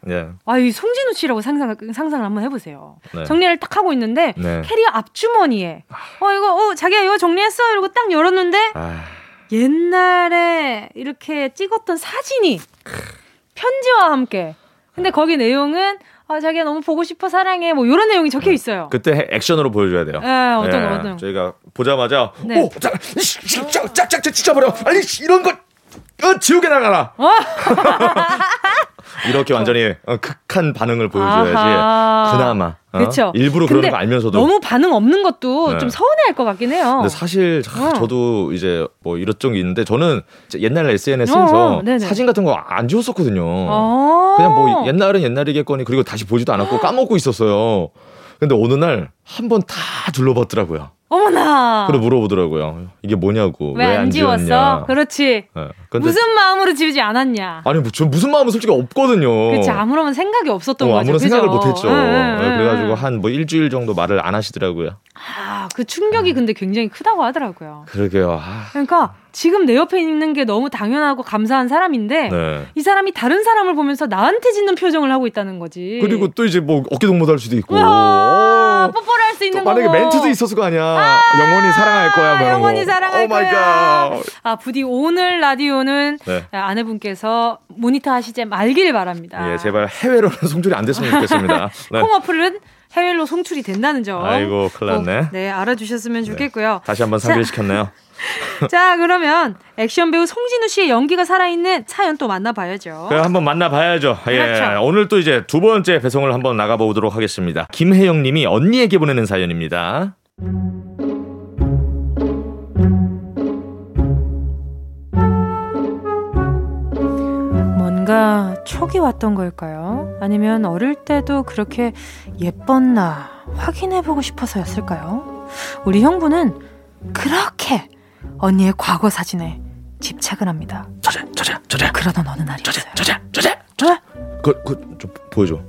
예. 아, 이 송진우 씨라고 상상, 상상을 한번 해보세요. 네. 정리를 딱 하고 있는데, 네. 캐리어 앞주머니에, 어, 이거, 어, 자기야, 이거 정리했어? 이러고 딱 열었는데, 아, 옛날에 이렇게 찍었던 사진이, 편지와 함께. 근데 거기 내용은, 아, 자기야, 너무 보고 싶어, 사랑해. 뭐, 이런 내용이 적혀 있어요. 그때 해- 액션으로 보여줘야 돼요. 예, 어떤 거, 예, 어떤 거. 저희가 보자마자 네. 오, 자, 짝짝짝 찢어버려. 아니 이런 거 어, 지우개 나가라. 이렇게 완전히 어, 극한 반응을 보여줘야지 아하. 그나마 어? 그쵸. 일부러 그러는 근데 거 알면서도 너무 반응 없는 것도 네. 좀 서운해할 것 같긴 해요. 근데 사실 자, 어. 저도 이제 뭐 이런 게 있는데 저는 이제 옛날 SNS에서 어, 어. 사진 같은 거 안 지웠었거든요. 어. 그냥 뭐 옛날은 옛날이겠거니 그리고 다시 보지도 않았고 까먹고 있었어요. 근데 어느 날 한 번 다 둘러봤더라고요. 어머나. 그래 물어보더라고요. 이게 뭐냐고 왜 안 지웠어? 지웠냐. 그렇지. 예. 근데 무슨 마음으로 지우지 않았냐. 아니 뭐, 저 무슨 마음은 솔직히 없거든요. 그치 아무런 생각이 없었던 어, 거죠. 아무런 생각을 그죠? 못했죠. 응, 응, 예, 응, 그래가지고 응. 한뭐 일주일 정도 말을 안 하시더라고요. 아, 그 충격이 근데 굉장히 크다고 하더라고요. 그러게요. 아, 그러니까 지금 내 옆에 있는 게 너무 당연하고 감사한 사람인데 네. 이 사람이 다른 사람을 보면서 나한테 짓는 표정을 하고 있다는 거지. 그리고 또 이제 뭐 어깨 동무할 수도 있고. 어. 뽀뽀를 할 수 있는 또 거고. 만약에 멘트도 있었을 거 아니야. 영원히 사랑할 거야. 뭐 영원히 거. 사랑할 oh my 거야. God. 아, 부디 오늘 라디오는 네. 아내분께서 모니터 하시지 말길 바랍니다. 예, 제발 해외로는 송출이 안 됐으면 좋겠습니다. 네. 콩 어플은 해외로 송출이 된다는 점. 아이고, 큰일 났네. 꼭, 네, 알아주셨으면 좋겠고요. 다시 한번 상기시켰네요. 자, 그러면 액션 배우 송진우 씨의 연기가 살아있는 사연 또 만나봐야죠. 그래 한번 만나봐야죠. 예, 그렇죠. 오늘 또 이제 두 번째 배송을 한번 나가보도록 하겠습니다. 김혜영 님이 언니에게 보내는 사연입니다. 뭔가 촉이 왔던 걸까요? 아니면 어릴 때도 그렇게 예뻤나 확인해보고 싶어서였을까요? 우리 형부는 그렇게 언니의 과거 사진에 집착을 합니다. 저자, 저자, 저자, 그러던 어느 날이었어요. 저자, 저자. 왜? 그, 그, 좀 보여줘.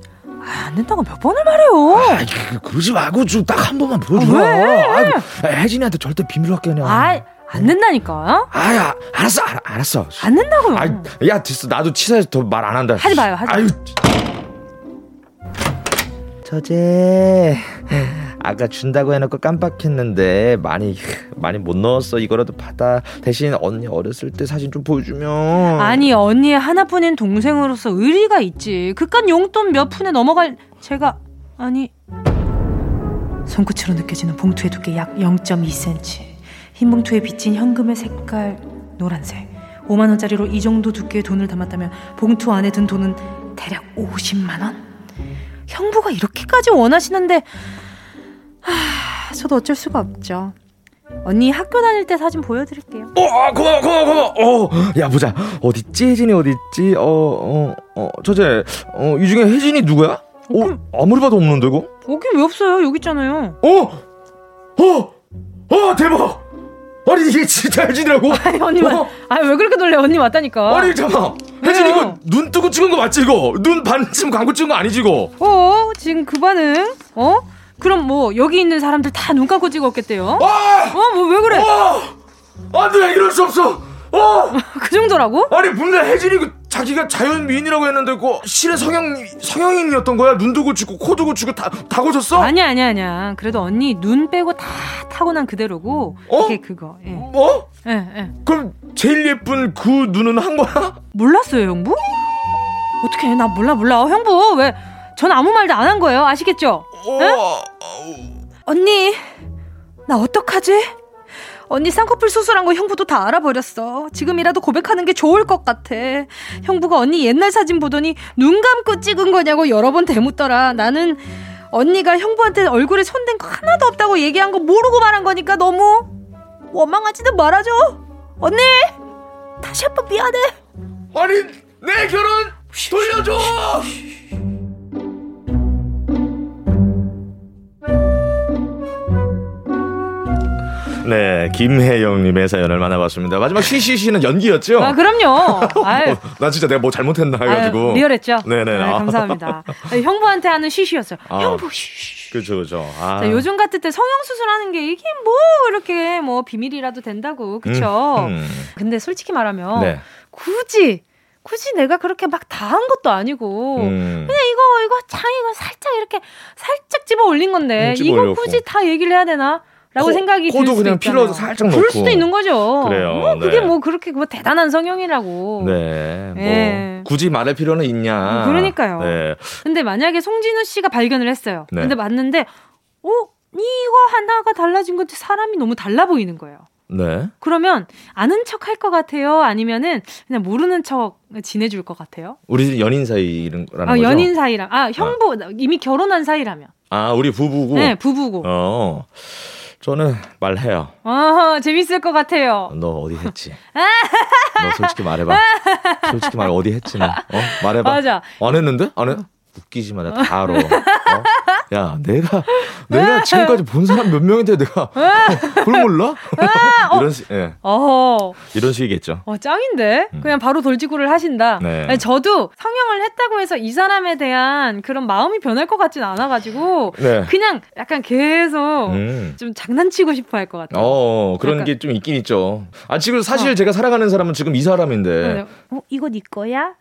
아, 안 된다고 몇 번을 말해요. 아, 그, 그러지 말고 좀 딱 한 번만 보여줘. 아, 왜? 아, 그, 혜진이한테 절대 비밀로 할게 그냥. 아, 안 된다니까. 아야, 알았어, 알, 알았어. 안 된다고요. 아, 야, 됐어. 나도 치사해서 더 말 안 한다. 하지 마요, 하지 아유, 저제 아까 준다고 해놓고 깜빡했는데 많이 많이 못 넣었어 이거라도 받아 대신 언니 어렸을 때 사진 좀 보여주면 아니 언니의 하나뿐인 동생으로서 의리가 있지. 그깟 용돈 몇 푼에 넘어갈 제가 아니 손끝으로 느껴지는 봉투의 두께 약 0.2cm. 흰 봉투에 비친 현금의 색깔 노란색. 5만 원짜리로 이 정도 두께의 돈을 담았다면 봉투 안에 든 돈은 대략 50만 원? 형부가 이렇게까지 원하시는데 하, 저도 어쩔 수가 없죠. 언니 학교 다닐 때 사진 보여드릴게요. 어, 아, 고마워, 고마워, 고마워. 어, 야, 보자. 어딨지? 혜진이 어딨지? 어, 어, 어, 저제, 어, 이 중에 혜진이 누구야? 어, 아무리 봐도 없는데, 이거? 여기 왜 없어요? 여기 있잖아요. 어! 어! 어, 대박! 아니, 이게 진짜 혜진이라고? 아니, 언니, 어? 아, 왜 그렇게 놀래? 언니 맞다니까. 아니, 잠깐. 혜진? 이거 눈 뜨고 찍은 거 맞지, 이거? 눈 반쯤 감고 찍은 거 아니지, 이거? 어, 지금 그 반응? 어? 그럼 뭐, 여기 있는 사람들 다 눈 감고 찍었겠대요? 아! 어, 뭐, 왜 그래? 어! 안 돼, 이럴 수 없어! 어! 그 정도라고? 아니, 분명 혜진이 그 자기가 자연 미인이라고 했는데, 그 실의 성형, 성형인이었던 거야? 눈도 고치고, 코도 고치고, 다, 다 고쳤어? 아니야, 아니야, 아니야. 그래도 언니 눈 빼고 다 타고난 그대로고. 어? 이게 그거. 예. 뭐? 예, 예. 그럼 제일 예쁜 그 눈은 한 거야? 몰랐어요, 형부? 어떻게 나 몰라, 몰라. 어, 형부, 왜? 전 아무 말도 안 한 거예요. 아시겠죠? 어, 언니, 나 어떡하지? 언니 쌍꺼풀 수술한 거 형부도 다 알아버렸어. 지금이라도 고백하는 게 좋을 것 같아. 형부가 언니 옛날 사진 보더니 눈 감고 찍은 거냐고 여러 번 대묻더라. 나는 언니가 형부한테 얼굴에 손댄 거 하나도 없다고 얘기한 거 모르고 말한 거니까 너무 원망하지는 말아줘. 언니, 다시 한 번 미안해. 아니 내 결혼 돌려줘! 네, 김혜영님의 사연을 만나봤습니다. 마지막 쉬쉬쉬는 연기였죠? 아, 그럼요. 아유, 어, 나 진짜 내가 뭐 잘못했나 해가지고. 아유, 리얼했죠? 네네. 네, 아. 감사합니다. 형부한테 하는 쉬쉬였어요. 아. 형부 쉬쉬. 그죠, 그죠. 아. 자, 요즘 같을 때 성형 수술하는 게 이게 뭐 이렇게 뭐 비밀이라도 된다고 그쵸? 음, 음. 근데 솔직히 말하면 네. 굳이 굳이 내가 그렇게 막 다 한 것도 아니고 음. 그냥 이거 이거 장 이거 살짝 이렇게 살짝 집어 올린 건데 음, 이거. 굳이 다 얘기를 해야 되나? 라고 코- 생각이 들 코도 그냥 있잖아요. 필러 살짝 그럴 넣고. 수도 있는 거죠. 그래요, 뭐 그게 네. 뭐 그렇게 뭐 대단한 성형이라고. 네. 뭐 예. 굳이 말할 필요는 있냐. 그러니까요. 네. 근데 만약에 송진우 씨가 발견을 했어요. 네. 근데 맞는데, 어? 이거 하나가 달라진 건지 사람이 너무 달라 보이는 거예요. 네. 그러면 아는 척 할 것 같아요? 아니면은 그냥 모르는 척 지내줄 것 같아요? 우리 연인 사이라는 아, 거죠? 연인 사이랑, 아, 형부, 이미 결혼한 사이라면. 아, 우리 부부고. 네, 부부고. 어. 저는 말해요. 아 재밌을 것 같아요. 너 어디 했지? 너 솔직히 말해봐. 솔직히 말 어디 했지 너? 어? 말해봐. 맞아. 안 했는데? 안 해? 웃기지 마. 내가 다 알아. 어? 야, 내가 내가 지금까지 본 사람 몇 명인데 내가 어, 그걸 몰라? 이런 식, 예, 어, 이런 식이겠죠. 어 짱인데? 음. 그냥 바로 돌직구를 하신다. 네. 아니, 저도 성형을 했다고 해서 이 사람에 대한 그런 마음이 변할 것 같진 않아가지고 네. 그냥 약간 계속 음. 좀 장난치고 싶어 할 것 같아요. 어, 그런 약간- 게좀 있긴 있죠. 아, 지금 사실 제가 살아가는 사람은 지금 이 사람인데. 어, 이거 네 거야?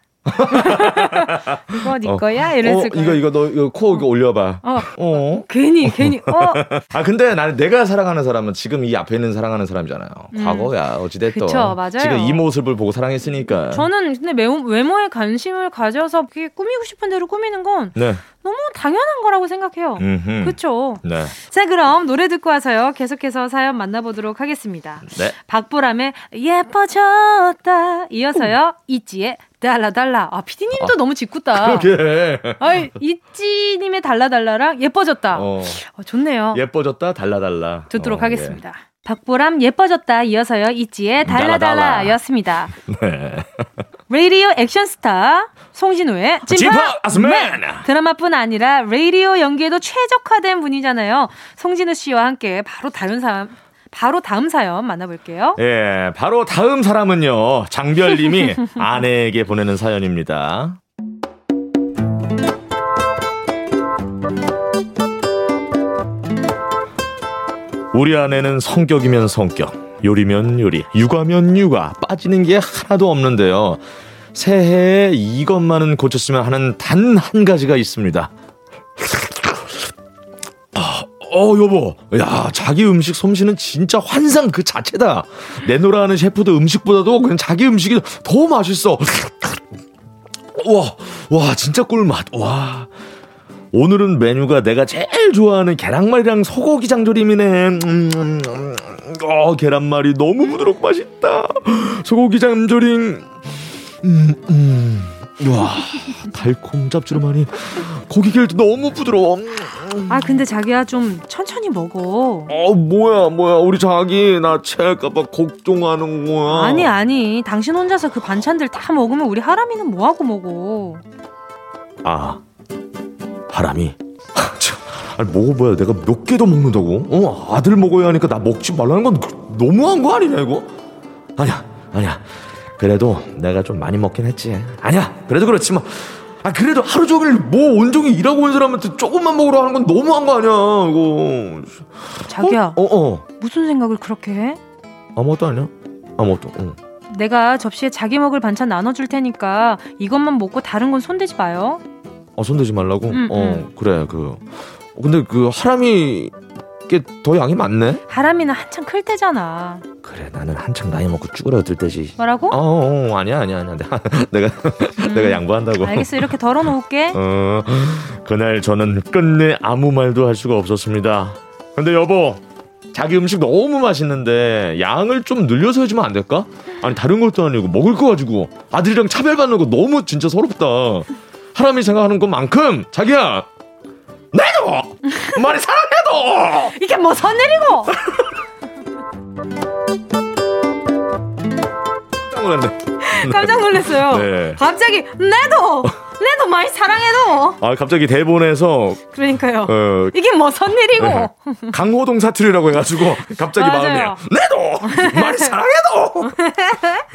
이거 네 어. 거야? 어, 이랬을 거예요. 이거, 이거, 너, 이거 코 이거 올려봐. 어, 어. 괜히 괜히 어 아, 근데 나는 내가 사랑하는 사람은 지금 이 앞에 있는 사랑하는 사람이잖아요. 음. 과거야, 어찌됐든. 그쵸, 맞아요. 지금 이 모습을 보고 사랑했으니까. 저는 근데 외모, 외모에 관심을 가져서 꾸미고 싶은 대로 꾸미는 건 네. 너무 당연한 거라고 생각해요. 그렇죠. 네. 자 그럼 노래 듣고 와서요. 계속해서 사연 만나보도록 하겠습니다. 네. 박보람의 예뻐졌다 이어서요. 있지의 달라달라. 아 피디님도 너무 짓궂다. 그러게. 아이 있지님의 달라달라랑 예뻐졌다. 어. 어, 좋네요. 예뻐졌다, 달라달라. 듣도록 어, 하겠습니다. 박보람 예뻐졌다 이어서요. 있지의 달라달라였습니다. 예. 네. 라디오 액션스타 송진우의 찐파 찐파 아스맨! 드라마뿐 아니라 라디오 연기에도 최적화된 분이잖아요. 송진우 씨와 함께 바로 다른 사람 바로 다음 사연 만나볼게요. 예, 바로 다음 사람은요, 장별님이 아내에게 보내는 사연입니다. 우리 아내는 성격이면 성격, 요리면 요리, 육아면 육아, 빠지는 게 하나도 없는데요. 새해에 이것만은 고쳤으면 하는 단 한 가지가 있습니다. 어, 여보. 야, 자기 음식 솜씨는 진짜 환상 그 자체다. 내노라 하는 셰프도 음식보다도 그냥 자기 음식이 더 맛있어. 와, 와, 진짜 꿀맛. 와. 오늘은 메뉴가 내가 제일 좋아하는 계란말이랑 소고기 장조림이네. 음, 음, 음. 어, 계란말이 너무 부드럽고 맛있다. 소고기 장조림. 음, 음. 와, 달콤 짭조름하니 고기 결도 너무 부드러워. 아 근데 자기야 좀 천천히 먹어. 어, 뭐야, 뭐야. 우리 자기 나 체할까봐 걱정하는 거야. 아니 아니 당신 혼자서 그 반찬들 다 먹으면 우리 하람이는 뭐하고 먹어. 아, 아니, 먹어봐야 내가 몇 개 더 먹는다고? 어, 아들 먹어야 하니까 나 먹지 말라는 건 너무한 거 아니냐, 이거? 아니야, 아니야. 그래도 내가 좀 많이 먹긴 했지. 아니야, 그래도 그렇지 뭐. 아, 그래도 하루 종일 뭐 온종일 일하고 온 사람한테 조금만 먹으라 하는 건 너무한 거 아니야, 이거. 자기야 어, 어. 무슨 생각을 그렇게 해? 아무것도 아니야. 아무것도, 응. 내가 접시에 자기 먹을 반찬 나눠줄 테니까 이것만 먹고 다른 건 손대지 마요. 어, 손대지 말라고? 응, 어, 응. 그래, 그. 근데 그 하람이 게더 양이 많네? 하람이는 한창 클 때잖아. 그래, 나는 한창 나이 먹고 쭈그러들 때지. 뭐라고? 어, 어, 아니야, 아니야, 아니야. 내가, 내가, 내가 양보한다고. 음. 알겠어 이렇게 덜어놓을게. 어, 그날 저는 끝내 아무 말도 할 수가 없었습니다. 근데 여보, 자기 음식 너무 맛있는데 양을 좀 늘려서 해주면 안 될까? 아니 다른 것도 아니고 먹을 거 가지고 아들이랑 차별받는 거 너무 진짜 서럽다. 하람이 생각하는 것만큼 자기야 내도 많이 사랑해도 이게 뭐 선내리고? 깜짝 놀랐네. 깜짝 놀랐어요. 네. 갑자기 내도 내도 많이 사랑해도. 아 갑자기 대본에서 그러니까요. 어, 이게 뭐 선내리고? 네. 강호동 사투리라고 해가지고 갑자기 마음이 맞 내도 많이 사랑해도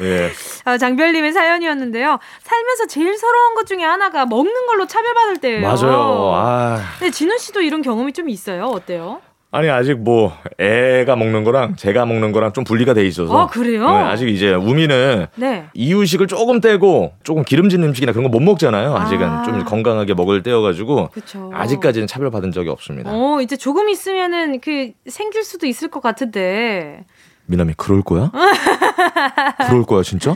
예. 아, 장별님의 사연이었는데요. 살면서 제일 서러운 것 중에 하나가 먹는 걸로 차별받을 때예요. 맞아요. 아. 근데 진우 씨도 이런 경험이 좀 있어요. 어때요? 아니 아직 뭐 애가 먹는 거랑 제가 먹는 거랑 좀 분리가 돼 있어서 아, 그래요? 네, 아직 이제 우미는 네. 이유식을 조금 떼고 조금 기름진 음식이나 그런 거 못 먹잖아요. 아직은 아. 좀 건강하게 먹을 때여가지고 그쵸. 아직까지는 차별 받은 적이 없습니다. 어, 이제 조금 있으면은 그 생길 수도 있을 것 같은데. 미남이 그럴 거야? 그럴 거야 진짜?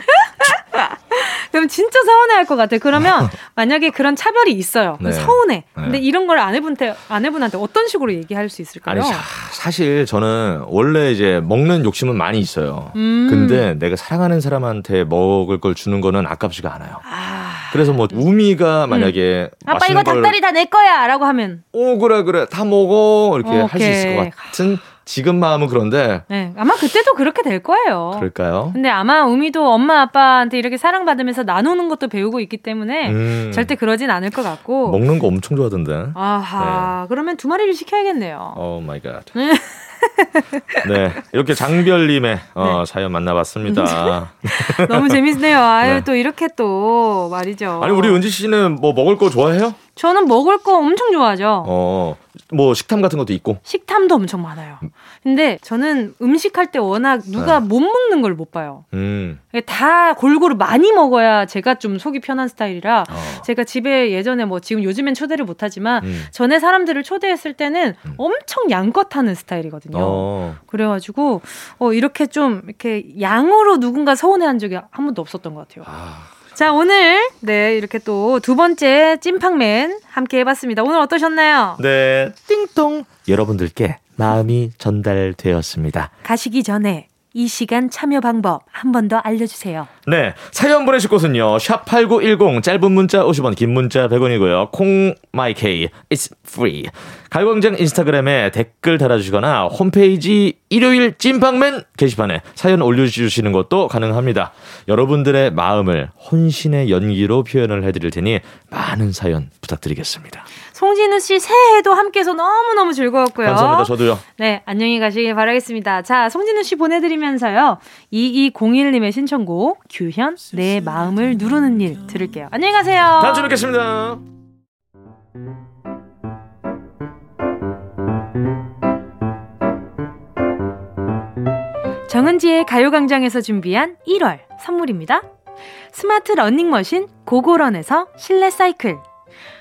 그럼 진짜 서운해할 것 같아. 그러면 만약에 그런 차별이 있어요. 네. 서운해. 네. 근데 이런 걸 아내분한테 아내분한테 어떤 식으로 얘기할 수 있을까요? 아니 사, 사실 저는 원래 이제 먹는 욕심은 많이 있어요. 음. 근데 내가 사랑하는 사람한테 먹을 걸 주는 거는 아깝지가 않아요. 아, 그래서 뭐 우미가 만약에 아빠 이거 걸 닭다리 다 내 거야라고 하면 오 그래 그래 다 먹어 이렇게 할 수. 있을 것 같은 지금 마음은 그런데 네, 아마 그때도 그렇게 될 거예요. 그럴까요? 근데 아마 우미도 엄마 아빠한테 이렇게 사랑받으면서 나누는 것도 배우고 있기 때문에 음, 절대 그러진 않을 것 같고. 먹는 거 엄청 좋아하던데. 아하, 그러면 두 마리를 시켜야겠네요. oh my God. 네 이렇게 장별님의 어, 사연 만나봤습니다. 너무 재밌네요. 아유, 네. 또 이렇게 또 말이죠. 아니 우리 은지 씨는 뭐 먹을 거 좋아해요? 저는 먹을 거 엄청 좋아하죠. 어 뭐 식탐 같은 것도 있고. 식탐도 엄청 많아요. 근데 저는 음식할 때 워낙 누가 못 먹는 걸 못 봐요. 음. 다 골고루 많이 먹어야 제가 좀 속이 편한 스타일이라 어. 제가 집에 예전에 뭐 지금 요즘엔 초대를 못 하지만 음. 전에 사람들을 초대했을 때는 엄청 양껏 하는 스타일이거든요. 어. 그래가지고 어 이렇게 좀 이렇게 양으로 누군가 서운해한 적이 한 번도 없었던 것 같아요. 아, 자 오늘 네 이렇게 또 두 번째 찐팡맨 함께 해봤습니다. 오늘 어떠셨나요? 네 띵동 여러분들께 마음이 전달되었습니다. 가시기 전에 이 시간 참여 방법 한 번 더 알려주세요. 네. 사연 보내실 곳은요. 샵8910 짧은 문자 50원 긴 문자 100원이고요. 콩 마이케이 it's free. 가요광장 인스타그램에 댓글 달아주시거나 홈페이지 일요일 찐빵맨 게시판에 사연 올려주시는 것도 가능합니다. 여러분들의 마음을 혼신의 연기로 표현을 해드릴 테니 많은 사연 부탁드리겠습니다. 송진우 씨 새해에도 함께해서 너무너무 즐거웠고요. 감사합니다. 저도요. 네, 안녕히 가시길 바라겠습니다. 자, 송진우 씨 보내드리면서요. 2201님의 신청곡, 규현, 내 마음을 누르는 일 들을게요. 안녕히 가세요. 다음 주에 뵙겠습니다. 정은지의 가요광장에서 준비한 1월 선물입니다. 스마트 러닝머신 고고런에서 실내 사이클,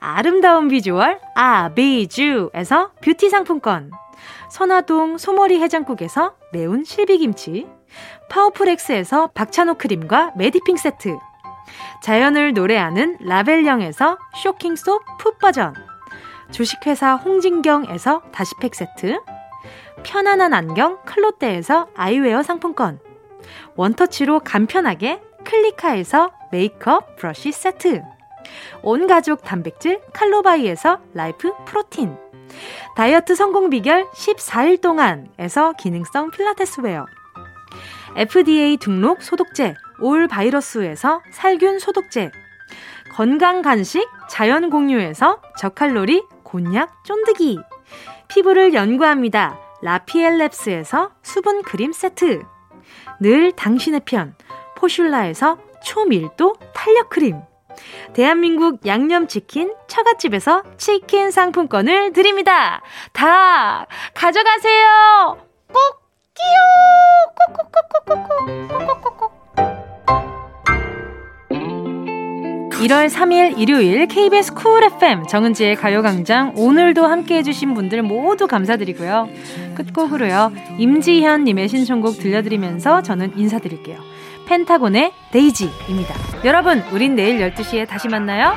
아름다운 비주얼 아비주에서 뷰티 상품권. 선화동 소머리 해장국에서 매운 실비김치. 파워풀엑스에서 박찬호 크림과 메디핑 세트. 자연을 노래하는 라벨영에서 쇼킹소 풋버전. 주식회사 홍진경에서 다시팩 세트. 편안한 안경 클로떼에서 아이웨어 상품권. 원터치로 간편하게 클리카에서 메이크업 브러쉬 세트 온 가족 단백질 칼로바이에서 라이프 프로틴. 다이어트 성공 비결 14일 동안에서 기능성 필라테스 웨어. FDA 등록 소독제 올 바이러스에서 살균 소독제. 건강 간식 자연 공유에서 저칼로리 곤약 쫀득이. 피부를 연구합니다. 라피엘랩스에서 수분 크림 세트. 늘 당신의 편 포슐라에서 초밀도 탄력 크림 대한민국 양념치킨 처갓집에서 치킨 상품권을 드립니다. 다 가져가세요. 꼭 끼요. 꼭꼭꼭꼭꼭꼭꼭꼭꼭. 1월 3일 일요일 KBS 쿨 FM 정은지의 가요광장 오늘도 함께 해주신 분들 모두 감사드리고요. 끝곡으로요. 임지현님의 신청곡 들려드리면서 저는 인사드릴게요. 펜타곤의 데이지입니다. 여러분, 우린 내일 12시에 다시 만나요.